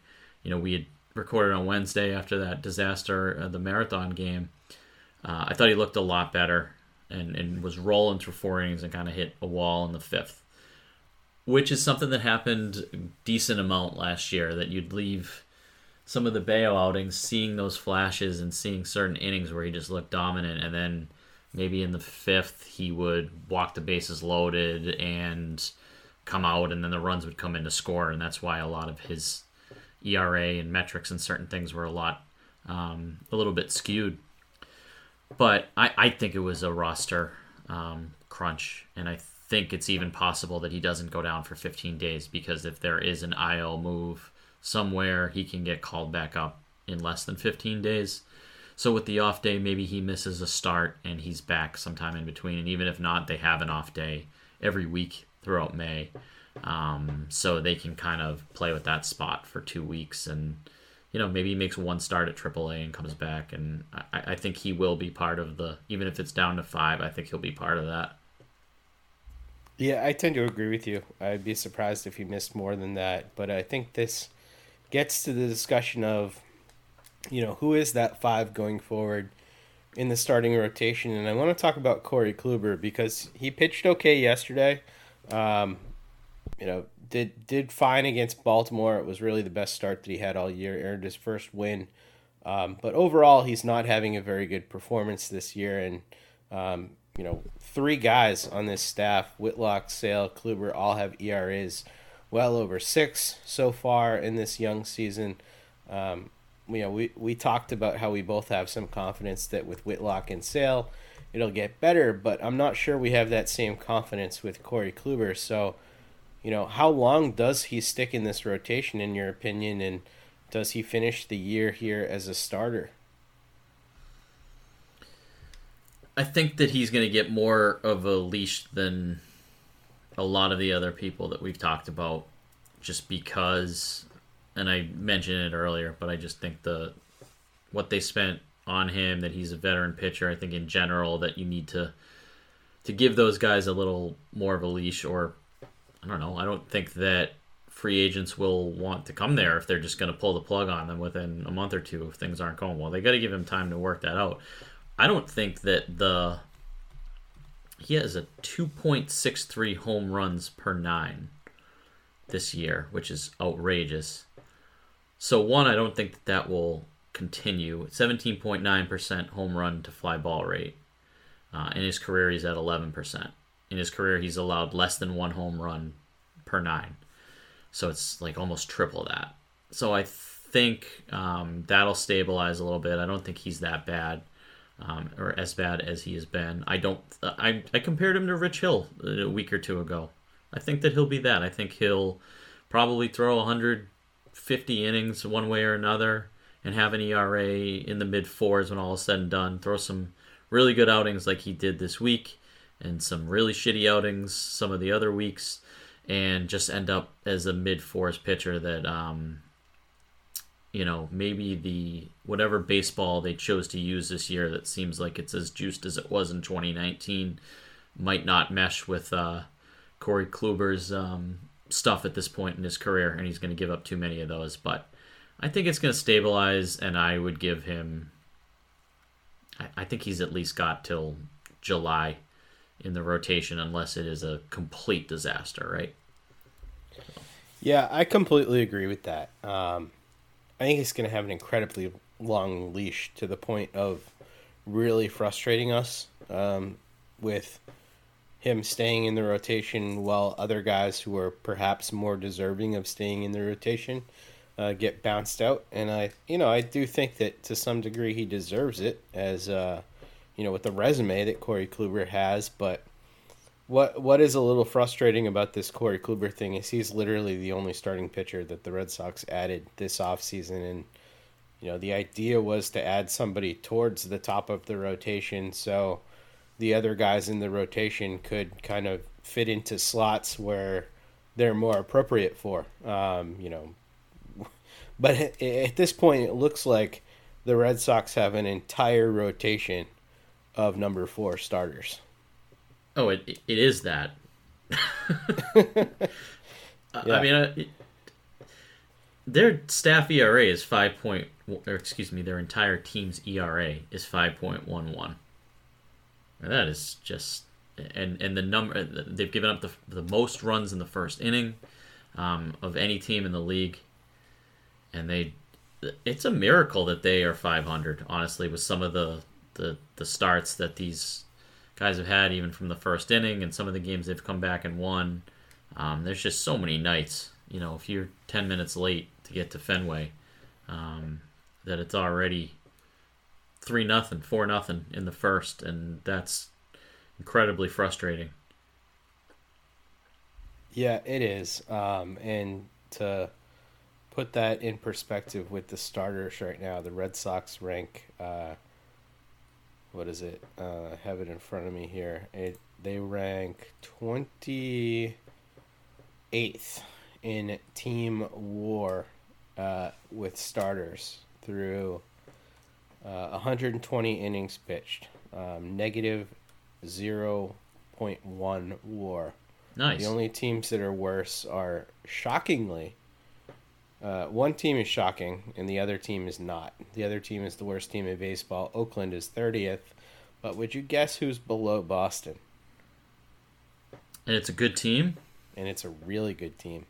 You know, we had recorded on Wednesday after that disaster, uh, the marathon game. Uh, I thought he looked a lot better and, and was rolling through four innings and kind of hit a wall in the fifth, which is something that happened decent amount last year. That you'd leave some of the Bello outings seeing those flashes and seeing certain innings where he just looked dominant, and then maybe in the fifth he would walk the bases loaded and come out, and then the runs would come in to score, and that's why a lot of his ERA and metrics and certain things were a lot um, a little bit skewed but I, I think it was a roster um, crunch, and I think it's even possible that he doesn't go down for 15 days because if there is an IL move somewhere, he can get called back up in less than 15 days. So with the off day, maybe he misses a start and he's back sometime in between. And even if not, they have an off day every week throughout May, um, so they can kind of play with that spot for two weeks and you know, maybe he makes one start at AAA and comes back, and I, I think he will be part of the. Even if it's down to five, I think he'll be part of that. Yeah, I tend to agree with you. I'd be surprised if he missed more than that, but I think this gets to the discussion of, you know, who is that five going forward in the starting rotation, and I want to talk about Corey Kluber because he pitched okay yesterday. Um, you know, did did fine against Baltimore. It was really the best start that he had all year. Earned his first win, um, but overall, he's not having a very good performance this year. And um, you know, three guys on this staff: Whitlock, Sale, Kluber, all have ERAs well over six so far in this young season. Um, you know, we we talked about how we both have some confidence that with Whitlock and Sale, it'll get better, but I'm not sure we have that same confidence with Corey Kluber. So you know, how long does he stick in this rotation, in your opinion, and does he finish the year here as a starter? I think that he's going to get more of a leash than a lot of the other people that we've talked about, just because, and I mentioned it earlier, but I just think the what they spent on him, that he's a veteran pitcher. I think in general that you need to to give those guys a little more of a leash or I don't know. I don't think that free agents will want to come there if they're just going to pull the plug on them within a month or two if things aren't going well. They got to give him time to work that out. I don't think that the he has a 2.63 home runs per 9 this year, which is outrageous. So one, I don't think that that will continue. 17.9% home run to fly ball rate. Uh, in his career, he's at 11% in his career, he's allowed less than one home run per nine. So it's like almost triple that. So I think um, that'll stabilize a little bit. I don't think he's that bad um, or as bad as he has been. I don't. I, I compared him to Rich Hill a week or two ago. I think that he'll be that. I think he'll probably throw 150 innings one way or another and have an ERA in the mid fours when all is said and done. Throw some really good outings like he did this week and some really shitty outings some of the other weeks and just end up as a mid force pitcher that um, you know maybe the whatever baseball they chose to use this year that seems like it's as juiced as it was in 2019 might not mesh with uh, Corey Kluber's um, stuff at this point in his career, and he's going to give up too many of those. But I think it's going to stabilize, and I would give him. I, I think he's at least got till July in the rotation, unless it is a complete disaster, right? Yeah, I completely agree with that. Um, I think he's going to have an incredibly long leash to the point of really frustrating us um, with him staying in the rotation while other guys who are perhaps more deserving of staying in the rotation uh, get bounced out. And I, you know, I do think that to some degree he deserves it as, uh, you know, with the resume that Corey Kluber has. But what what is a little frustrating about this Corey Kluber thing is he's literally the only starting pitcher that the Red Sox added this offseason. And, you know, the idea was to add somebody towards the top of the rotation. So, the other guys in the rotation could kind of fit into slots where they're more appropriate for. Um, you know, but at this point, it looks like the Red Sox have an entire rotation of number four starters. Oh, it it is that. yeah. I mean, uh, it, their staff ERA is five point, or excuse me, their entire team's ERA is five point one one. That is just and and the number they've given up the the most runs in the first inning um, of any team in the league, and they it's a miracle that they are 500. Honestly, with some of the the the starts that these guys have had, even from the first inning, and some of the games they've come back and won. Um, there's just so many nights, you know, if you're 10 minutes late to get to Fenway, um, that it's already three nothing, four nothing in the first, and that's incredibly frustrating. Yeah, it is. Um, and to put that in perspective with the starters right now, the Red Sox rank. Uh, what is it? Uh, I have it in front of me here. It they rank twenty eighth in team WAR uh, with starters through uh, 120 innings pitched, um, negative 0.1 WAR. Nice. The only teams that are worse are shockingly. Uh, one team is shocking, and the other team is not. The other team is the worst team in baseball. Oakland is 30th, but would you guess who's below Boston? And it's a good team? And it's a really good team.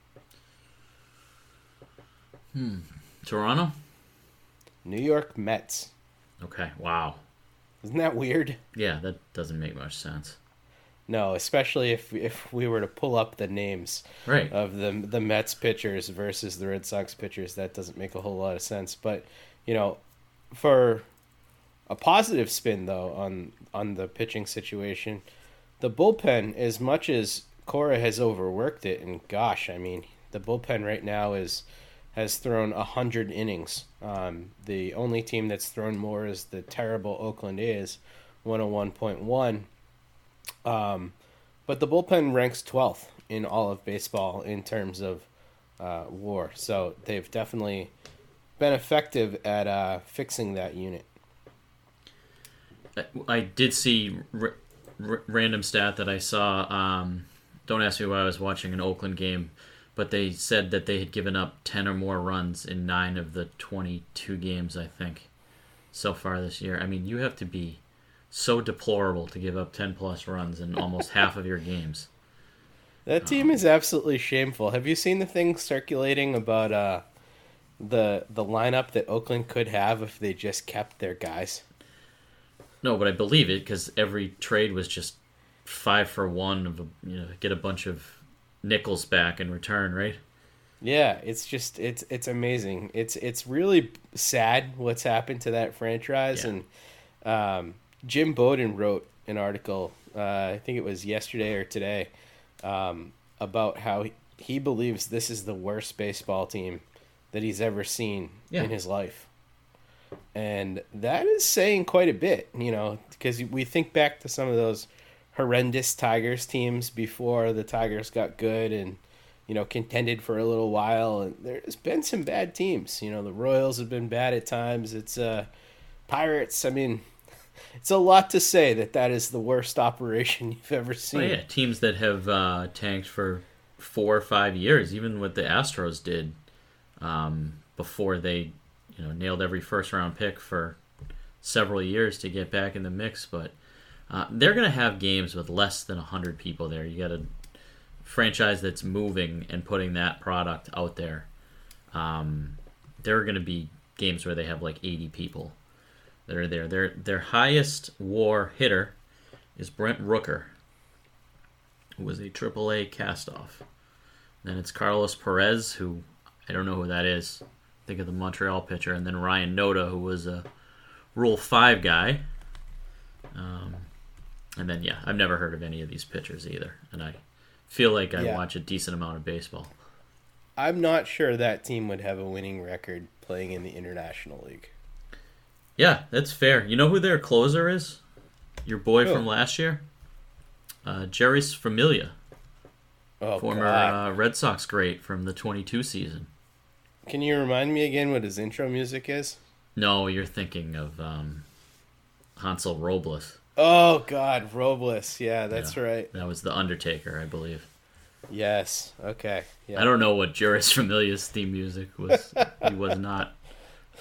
Hmm. Toronto? New York Mets. Okay, wow. Isn't that weird? Yeah, that doesn't make much sense. No, especially if if we were to pull up the names right. of the the Mets pitchers versus the Red Sox pitchers, that doesn't make a whole lot of sense. But you know, for a positive spin though on on the pitching situation, the bullpen, as much as Cora has overworked it, and gosh, I mean, the bullpen right now is has thrown 100 innings. Um, the only team that's thrown more is the terrible Oakland A's, 101.1. Um, but the bullpen ranks 12th in all of baseball in terms of uh, war. So they've definitely been effective at uh, fixing that unit. I did see r- r- random stat that I saw. Um, don't ask me why I was watching an Oakland game but they said that they had given up 10 or more runs in nine of the 22 games, I think, so far this year. I mean, you have to be so deplorable to give up 10 plus runs in almost half of your games. That team is absolutely shameful. Have you seen the thing circulating about uh, the the lineup that Oakland could have if they just kept their guys? No, but I believe it because every trade was just five for one of a, you know get a bunch of nickels back in return, right? Yeah, it's just it's it's amazing. It's it's really sad what's happened to that franchise, yeah. and um, Jim Bowden wrote an article. Uh, I think it was yesterday or today um, about how he, he, believes this is the worst baseball team that he's ever seen yeah. in his life, and that is saying quite a bit. You know, because we think back to some of those horrendous Tigers teams before the Tigers got good and you know contended for a little while. And there's been some bad teams. You know, the Royals have been bad at times. It's uh, Pirates. I mean, it's a lot to say that that is the worst operation you've ever seen. Oh, yeah, teams that have uh, tanked for four or five years, even what the Astros did um, before they, you know, nailed every first round pick for several years to get back in the mix. But uh, they're going to have games with less than hundred people there. You got a franchise that's moving and putting that product out there. Um, there are going to be games where they have like eighty people that are there. Their their highest WAR hitter is Brent Rooker, who was a AAA castoff. Then it's Carlos Perez, who I don't know who that is. Think of the Montreal pitcher, and then Ryan Noda, who was a Rule Five guy. Um, and then yeah, I've never heard of any of these pitchers either, and I feel like I Yeah. watch a decent amount of baseball. I'm not sure that team would have a winning record playing in the International League. Yeah, that's fair. You know who their closer is? Your boy Who? from last year, uh, Jeurys Familia, Oh, former God. uh, Red Sox great from the 22 season. Can you remind me again what his intro music is? No, you're thinking of um, Hansel Robles. Oh God, Robles. Yeah, that's Yeah, right. That was the Undertaker, I believe. Yes. Okay. Yeah. I don't know what Jeurys Familia's theme music was. he was not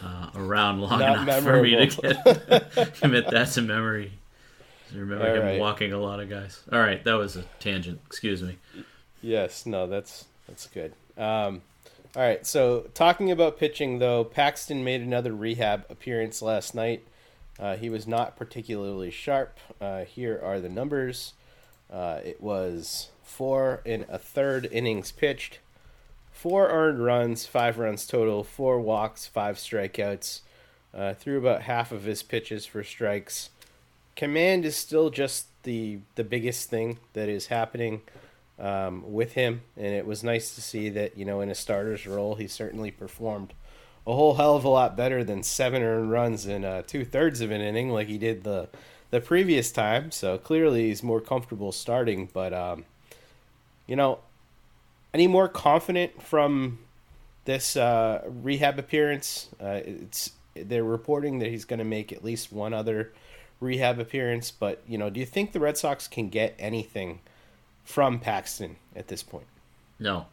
uh, around long Not enough for me to memorable. get commit that to memory. I remember All him right. walking a lot of guys. All right, that was a tangent. Excuse me. Yes, no, that's that's good. Um, all right, so talking about pitching though, Paxton made another rehab appearance last night. Uh, he was not particularly sharp. Uh, here are the numbers. Uh, it was four and a third innings pitched, four earned runs, five runs total, four walks, five strikeouts. Uh, threw about half of his pitches for strikes. Command is still just the the biggest thing that is happening um, with him, and it was nice to see that you know in a starter's role he certainly performed a whole hell of a lot better than seven earned runs in uh, two thirds of an inning like he did the the previous time. So clearly he's more comfortable starting, but um, you know, any more confident from this uh, rehab appearance? Uh, it's they're reporting that he's going to make at least one other rehab appearance, but you know, do you think the Red Sox can get anything from Paxton at this point? No.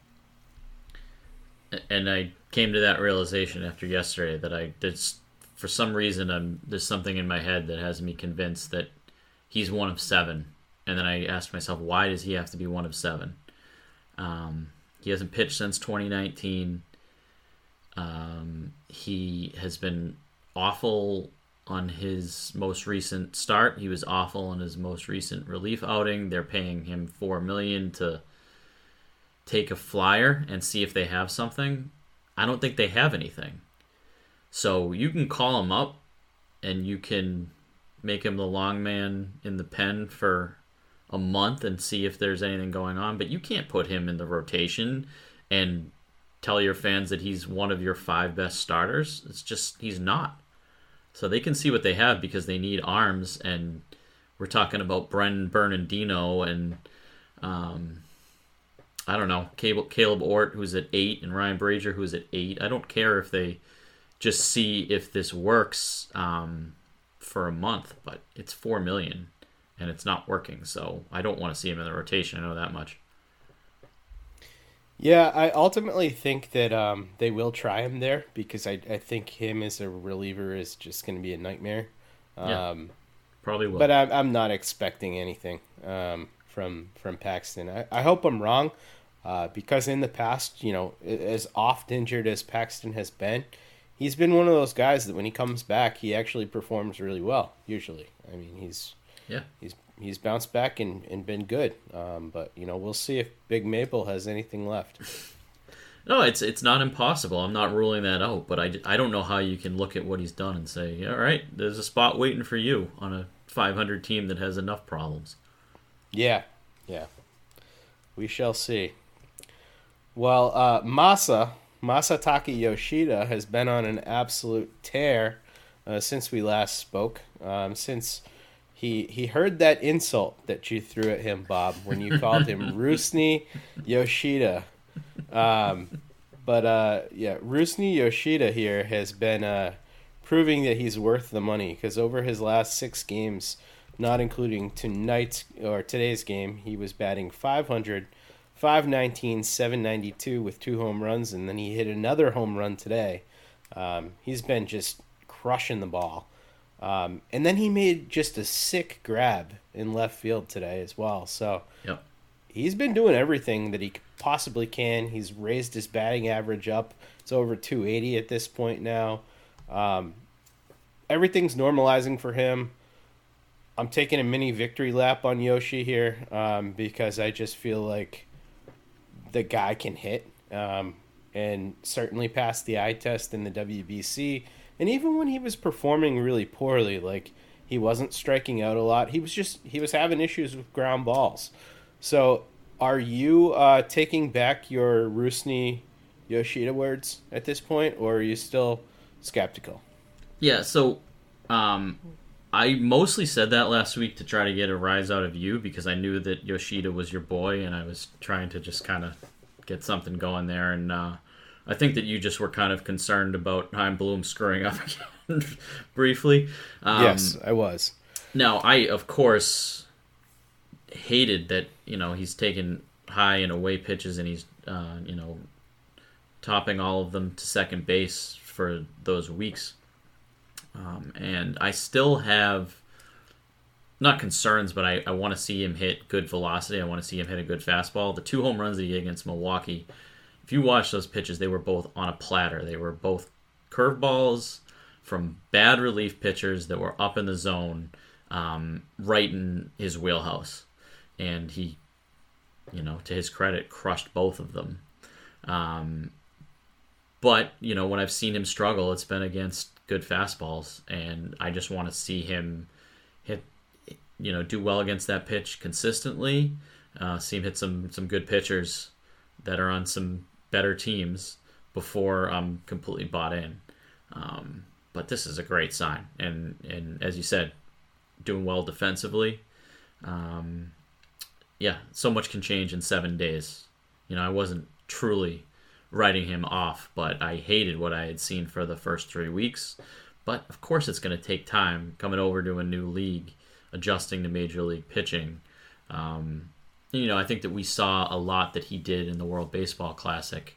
And I came to that realization after yesterday that I there's for some reason I'm there's something in my head that has me convinced that he's one of seven. And then I asked myself, why does he have to be one of seven? Um, he hasn't pitched since 2019. Um, he has been awful on his most recent start. He was awful on his most recent relief outing. They're paying him four million to take a flyer and see if they have something. I don't think they have anything. So you can call him up and you can make him the long man in the pen for a month and see if there's anything going on, but you can't put him in the rotation and tell your fans that he's one of your five best starters. It's just he's not. So they can see what they have because they need arms and we're talking about Bren Bernardino and um, I don't know, Caleb, Kaleb Ort, who's at eight, and Ryan Brasier, who's at eight. I don't care if they just see if this works um, for a month, but it's four million, and it's not working. So I don't want to see him in the rotation. I know that much. Yeah, I ultimately think that um, they will try him there because I, I think him as a reliever is just going to be a nightmare. Yeah, Um, probably will. But I'm, I'm not expecting anything um, from from Paxton. I, I hope I'm wrong uh, because in the past, you know, as oft injured as Paxton has been, he's been one of those guys that when he comes back, he actually performs really well. Usually, I mean, he's Yeah. he's he's bounced back and, and been good. Um, but you know, we'll see if Big Maple has anything left. No, it's it's not impossible. I'm not ruling that out, but I, I don't know how you can look at what he's done and say, all right, there's a spot waiting for you on a 500 team that has enough problems. Yeah, yeah. We shall see. Well, uh, Masa Masataka Yoshida has been on an absolute tear uh, since we last spoke. Um, since he he heard that insult that you threw at him, Bob, when you called him Rusney Yoshida. Um, but uh, yeah, Rusney Yoshida here has been uh, proving that he's worth the money because over his last six games, not including tonight's or today's game, he was batting 500, 519, 792 with two home runs, and then he hit another home run today. Um, he's been just crushing the ball. Um, and then he made just a sick grab in left field today as well. So Yep. he's been doing everything that he possibly can. He's raised his batting average up. It's over 280 at this point now. Um, everything's normalizing for him. I'm taking a mini victory lap on Yoshi here um, because I just feel like the guy can hit um, and certainly passed the eye test in the WBC. And even when he was performing really poorly, like he wasn't striking out a lot, he was just he was having issues with ground balls. So, are you uh, taking back your Rusney Yoshida words at this point, or are you still skeptical? Yeah, so um, I mostly said that last week to try to get a rise out of you because I knew that Yoshida was your boy, and I was trying to just kind of get something going there. And uh, I think that you just were kind of concerned about Chaim Bloom screwing up again briefly. Um, yes, I was. Now, I of course hated that you know he's taken high and away pitches and he's uh, you know topping all of them to second base for those weeks. Um, and I still have not concerns, but I, I want to see him hit good velocity. I want to see him hit a good fastball. The two home runs that he hit against Milwaukee, if you watch those pitches, they were both on a platter. They were both curveballs from bad relief pitchers that were up in the zone, um, right in his wheelhouse. And he, you know, to his credit, crushed both of them. Um, but, you know, when I've seen him struggle, it's been against good fastballs. And I just want to see him hit, you know, do well against that pitch consistently. Uh, see him hit some, some good pitchers that are on some better teams before I'm completely bought in. Um, but this is a great sign, and and as you said, doing well defensively. Um, yeah, so much can change in seven days. You know, I wasn't truly writing him off, but I hated what I had seen for the first three weeks. But of course, it's going to take time coming over to a new league, adjusting to major league pitching. Um, you know, I think that we saw a lot that he did in the World Baseball Classic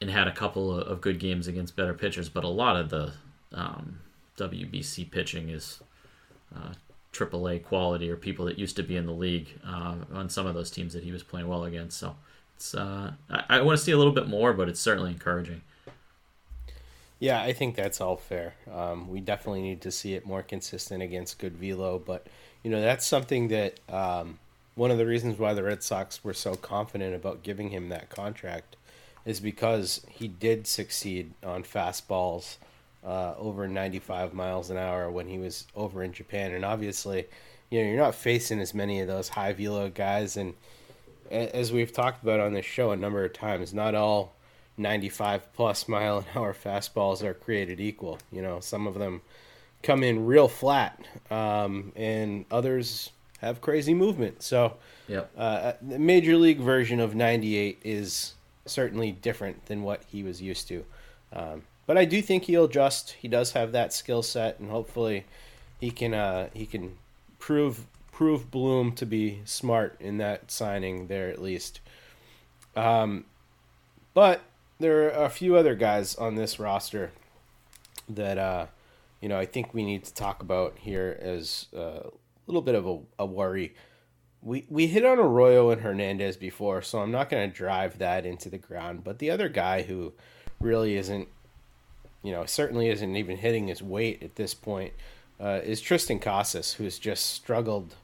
and had a couple of, good games against better pitchers, but a lot of the um, WBC pitching is uh, AAA quality or people that used to be in the league uh, on some of those teams that he was playing well against. So it's uh, I, I want to see a little bit more, but it's certainly encouraging. Yeah, I think that's all fair. Um, we definitely need to see it more consistent against good velo, but you know that's something that um, one of the reasons why the Red Sox were so confident about giving him that contract is because he did succeed on fastballs uh, over 95 miles an hour when he was over in Japan, and obviously, you know you're not facing as many of those high velo guys, and as we've talked about on this show a number of times, not all 95 plus mile an hour fastballs are created equal. You know, some of them come in real flat, um, and others have crazy movement. So, Yep. uh, the major league version of 98 is certainly different than what he was used to. Um, but I do think he'll adjust. He does have that skill set, and hopefully, he can uh, he can prove prove Bloom to be smart in that signing there at least. Um, but there are a few other guys on this roster that uh, you know I think we need to talk about here as uh, little bit of a, a worry. We we hit on Arroyo and Hernandez before, so I'm not going to drive that into the ground. But the other guy who really isn't, you know, certainly isn't even hitting his weight at this point, uh, is Triston Casas, who's just struggled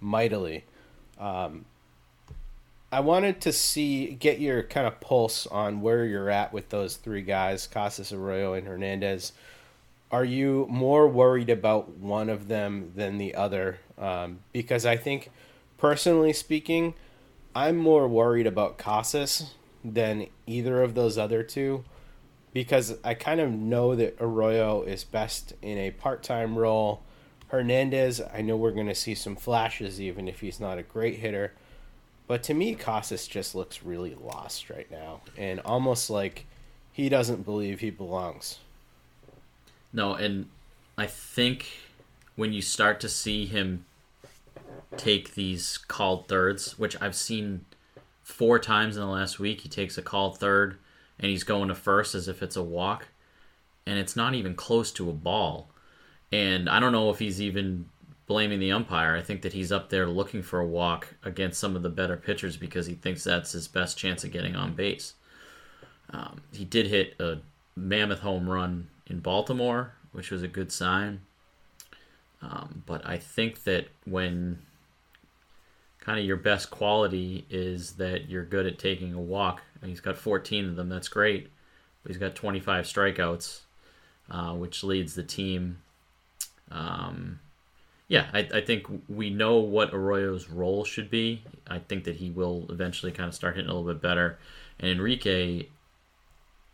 mightily. Um, I wanted to see get your kind of pulse on where you're at with those three guys, Casas, Arroyo, and Hernandez. Are you more worried about one of them than the other? Um, because I think, personally speaking, I'm more worried about Casas than either of those other two, because I kind of know that Arroyo is best in a part-time role, Hernandez, I know we're going to see some flashes, even if he's not a great hitter. But to me, Casas just looks really lost right now, and almost like he doesn't believe he belongs. No, and I think when you start to see him take these called thirds, which I've seen four times in the last week, he takes a called third and he's going to first as if it's a walk, and it's not even close to a ball. And I don't know if he's even blaming the umpire. I think that he's up there looking for a walk against some of the better pitchers because he thinks that's his best chance of getting on base. Um, he did hit a mammoth home run in Baltimore, which was a good sign. Um, but I think that when kind of your best quality is that you're good at taking a walk, and he's got 14 of them, that's great. But he's got 25 strikeouts, uh, which leads the team. Um, yeah, I, I think we know what Arroyo's role should be. I think that he will eventually kind of start hitting a little bit better. And Enrique,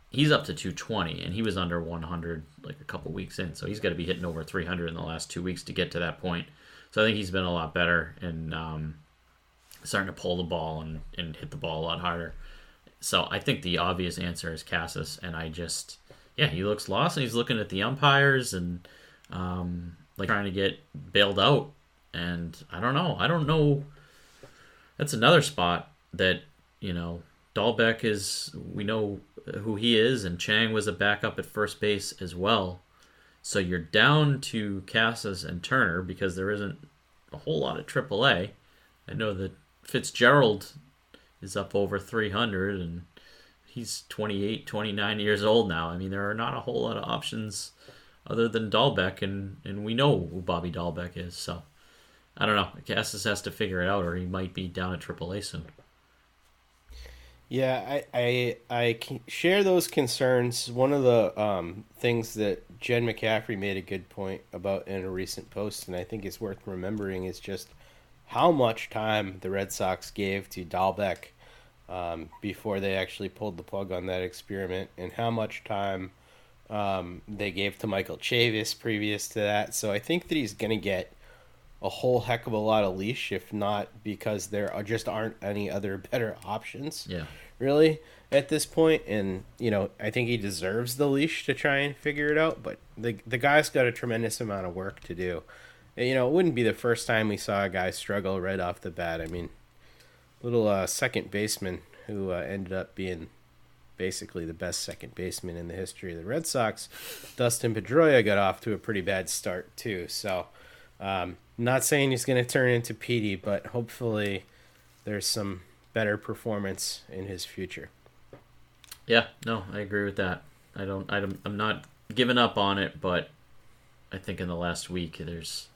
he's up to 220, and he was under 100 like a couple weeks in. So he's got to be hitting over 300 in the last two weeks to get to that point. So I think he's been a lot better and um, starting to pull the ball and, and hit the ball a lot harder. So I think the obvious answer is Casas, and I just yeah he looks lost and he's looking at the umpires and um, like trying to get bailed out. And I don't know. I don't know. That's another spot that you know Dalbec is. We know who he is, and Chang was a backup at first base as well. So you're down to Casas and Turner because there isn't a whole lot of AAA. I know that Fitzgerald is up over 300 and he's 28, 29 years old now. I mean, there are not a whole lot of options other than Dalbec, and, and we know who Bobby Dalbec is. So I don't know. Casas has to figure it out, or he might be down at AAA soon. Yeah, I I, I share those concerns. One of the um, things that Jen McCaffrey made a good point about in a recent post, and I think it's worth remembering, is just how much time the Red Sox gave to Dalbec um, before they actually pulled the plug on that experiment, and how much time um, they gave to Michael Chavis previous to that. So I think that he's going to get a whole heck of a lot of leash, if not because there are just aren't any other better options. Yeah. Really, at this point, and you know, I think he deserves the leash to try and figure it out. But the the guy's got a tremendous amount of work to do. And, you know, it wouldn't be the first time we saw a guy struggle right off the bat. I mean, little uh, second baseman who uh, ended up being basically the best second baseman in the history of the Red Sox, Dustin Pedroia got off to a pretty bad start too. So, um, not saying he's going to turn into Petey, but hopefully there's some better performance in his future. Yeah, no, I agree with that. I don't, I don't, I'm not giving up on it, but I think in the last week there's,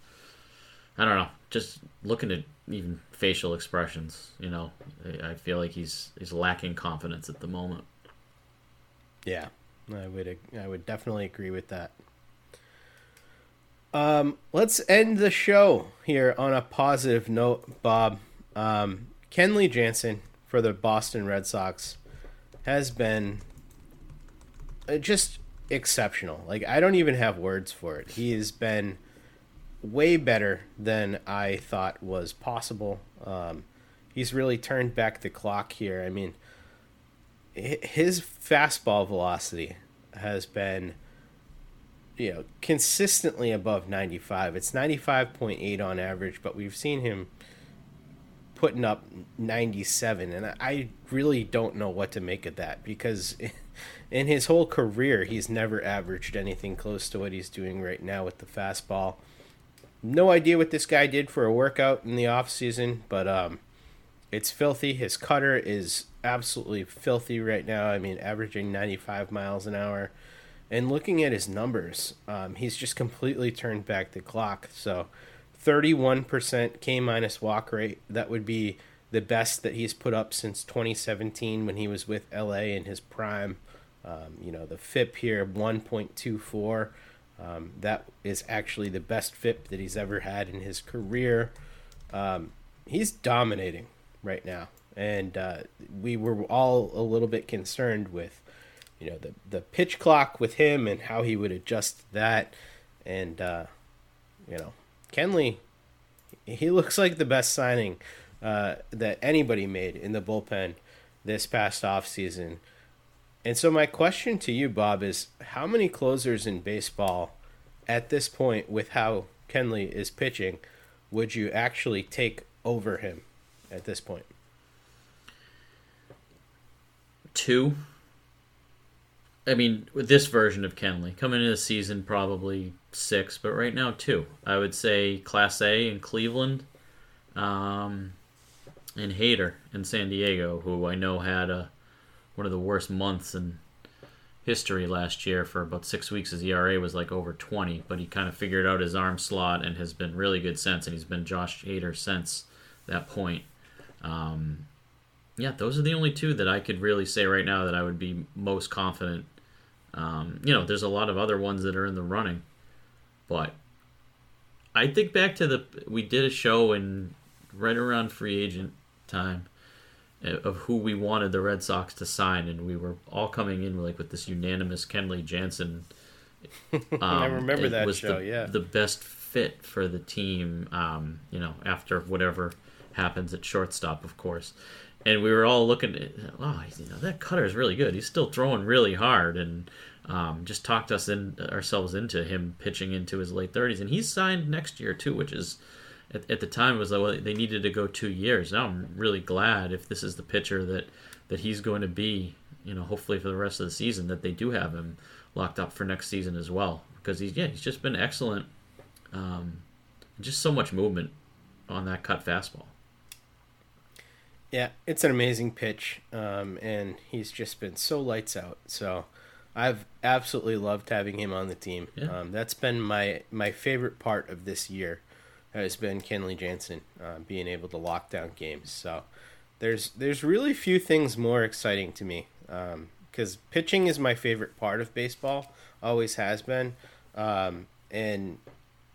I don't know, just looking at even facial expressions, you know, I feel like he's he's lacking confidence at the moment. Yeah, I would I would definitely agree with that. Um, let's end the show here on a positive note, Bob. Um, Kenley Jansen for the Boston Red Sox has been uh, just exceptional. Like I don't even have words for it. He has been way better than I thought was possible. Um, he's really turned back the clock here. I mean, his fastball velocity has been you know consistently above 95 it's 95.8 on average but we've seen him putting up 97 and i really don't know what to make of that because in his whole career he's never averaged anything close to what he's doing right now with the fastball. No idea what this guy did for a workout in the off season but um it's filthy. His cutter is absolutely filthy right now. I mean averaging 95 miles an hour and looking at his numbers, um, he's just completely turned back the clock. So, 31% K minus walk rate. That would be the best that he's put up since 2017 when he was with LA in his prime. Um, you know, the FIP here, 1.24. Um, that is actually the best FIP that he's ever had in his career. Um, he's dominating right now. And uh, we were all a little bit concerned with you know the the pitch clock with him and how he would adjust that and uh, you know Kenley, he looks like the best signing uh, that anybody made in the bullpen this past off season. And so my question to you, Bob, is how many closers in baseball at this point, with how Kenley is pitching, would you actually take over him at this point? Two. I mean, with this version of Kenley, coming into the season, probably six, but right now, two. I would say Clase in Cleveland, um, and Hader in San Diego, who I know had a one of the worst months in history last year for about six weeks. His ERA was like over 20, but he kind of figured out his arm slot and has been really good since, and he's been Josh Hader since that point. Um, yeah, those are the only two that I could really say right now that I would be most confident. Um, you know, there's a lot of other ones that are in the running, but I think back to the we did a show in right around free agent time uh, of who we wanted the Red Sox to sign, and we were all coming in like with this unanimous Kenley Jansen. Um, I remember that was show. The, yeah, the best fit for the team. Um, you know, after whatever happens at shortstop, of course. And we were all looking at, oh, you know, that cutter is really good. He's still throwing really hard, and um, just talked us in ourselves into him pitching into his late thirties. And he's signed next year too, which is at, at the time it was like well, they needed to go two years. Now I'm really glad if this is the pitcher that that he's going to be. You know, hopefully for the rest of the season that they do have him locked up for next season as well because he's yeah he's just been excellent. Um, just so much movement on that cut fastball. Yeah, it's an amazing pitch, um, and he's just been so lights out. So I've absolutely loved having him on the team. Yeah. Um, that's been my my favorite part of this year has been Kenley Jansen uh, being able to lock down games. So there's there's really few things more exciting to me because um, pitching is my favorite part of baseball, always has been, um, and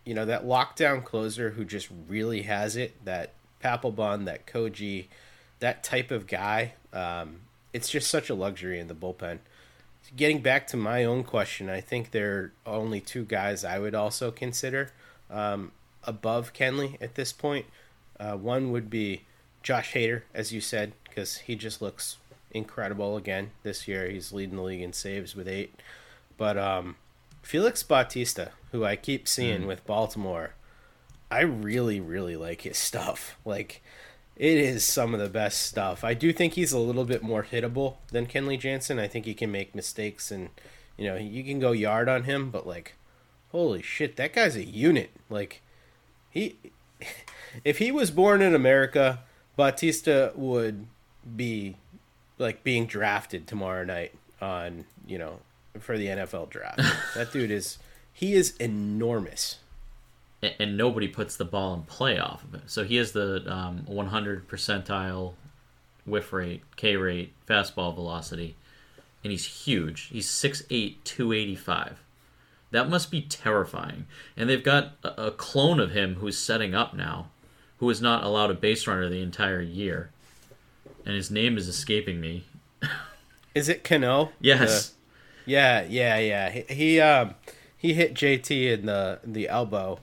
you know that lockdown closer who just really has it, that Papelbon, that Koji, that type of guy. Um, it's just such a luxury in the bullpen. Getting back to my own question, I think there are only two guys I would also consider um, above Kenley at this point. Uh, one would be Josh Hader, as you said, because he just looks incredible again this year. He's leading the league in saves with eight. But um, Felix Bautista, who I keep seeing Mm. with Baltimore, I really, really like his stuff. Like, it is some of the best stuff. I do think he's a little bit more hittable than Kenley Jansen. I think he can make mistakes and, you know, you can go yard on him, but like, holy shit, that guy's a unit. Like, he, if he was born in America, Bautista would be like being drafted tomorrow night on, you know, for the NFL draft. that dude is, he is enormous. And, and nobody puts the ball in play off of it. So he has the um, 100 percentile whiff rate, K rate, fastball velocity, and he's huge. He's 6'8", 285. That must be terrifying. And they've got a, a clone of him who's setting up now, who is not allowed a base runner the entire year. And his name is escaping me. Is it Cano? Yes. The- yeah, yeah, yeah. He, he um he hit JT in the the elbow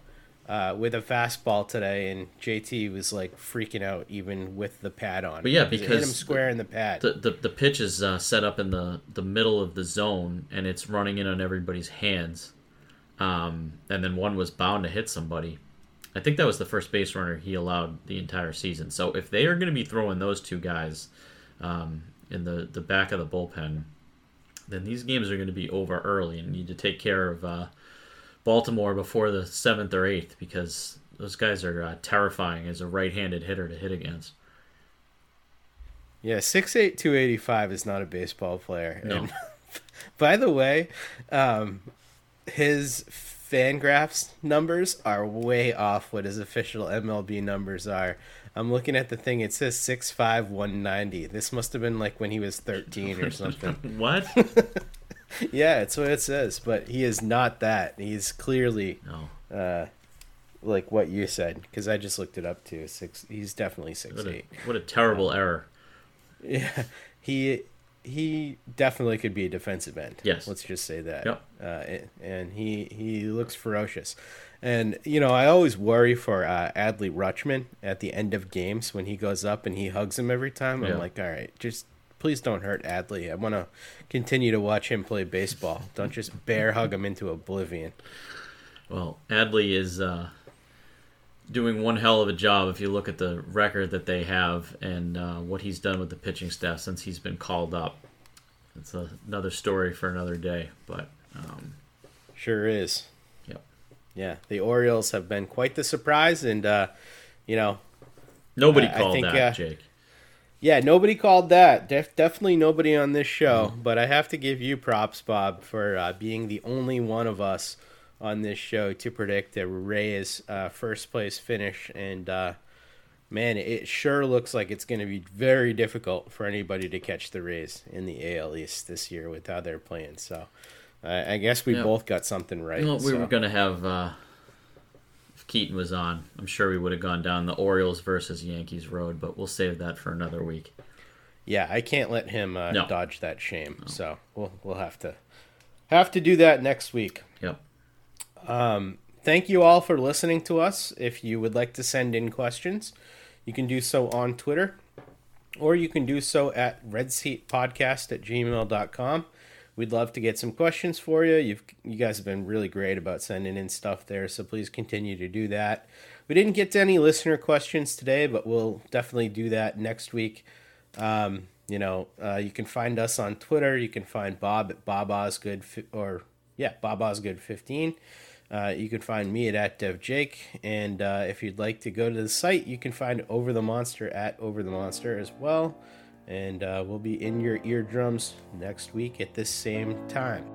uh, with a fastball today, and JT was like freaking out even with the pad on. But yeah, it hit because him square in the pad. The the, the pitch is uh, set up in the, the middle of the zone, and it's running in on everybody's hands. Um, and then one was bound to hit somebody. I think that was the first base runner he allowed the entire season. So if they are going to be throwing those two guys um, in the, the back of the bullpen, then these games are going to be over early and need to take care of uh, Baltimore before the seventh or eighth because those guys are uh, terrifying as a right-handed hitter to hit against. Yeah, six eight two eighty five is not a baseball player. No. And by the way, um, his Fangraphs numbers are way off what his official MLB numbers are. I'm looking at the thing. It says 6'5", 190. This must have been like when he was 13 or something. what? yeah, it's what it says. But he is not that. He's clearly no. uh, like what you said because I just looked it up too. Six. He's definitely six What a, eight. what a terrible error. Yeah, he he definitely could be a defensive end. Yes. let's just say that. Yep. Uh, and- and he he looks ferocious. And you know, I always worry for uh, Adley Rutschman at the end of games when he goes up and he hugs him every time. Yeah. I'm like, all right, just please don't hurt Adley. I want to continue to watch him play baseball. Don't just bear hug him into oblivion. Well, Adley is uh, doing one hell of a job if you look at the record that they have and uh, what he's done with the pitching staff since he's been called up. It's a, another story for another day, but um, Sure is. Yep. Yeah, the Orioles have been quite the surprise, and uh, you know, nobody I- I called think, that, uh, Jake. Yeah, nobody called that. Def- definitely nobody on this show. But I have to give you props, Bob, for uh, being the only one of us on this show to predict the Rays' uh, first place finish. And uh, man, it sure looks like it's going to be very difficult for anybody to catch the Rays in the AL East this year with how they're playing. So I guess we Yeah. both got something right. Well, we so. were going to have, uh, Keaton was on, I'm sure we would have gone down the Orioles versus Yankees road, but we'll save that for another week. Yeah, I can't let him uh, No. dodge that shame. So we'll we'll have to have to do that next week. Yep. Um, thank you all for listening to us. If you would like to send in questions, you can do so on Twitter, or you can do so at redseatpodcast at gmail.com. We'd love to get some questions for you. You've you guys have been really great about sending in stuff there, so please continue to do that. We didn't get to any listener questions today, but we'll definitely do that next week. Um, you know, uh, you can find us on Twitter. You can find Bob at Bob Osgood, or yeah, Bob Osgood fifteen. Uh, you can find me at, at DevJake, and uh, if you'd like to go to the site, you can find Over the Monster at Over the Monster as well. And uh, we'll be in your eardrums next week at this same time.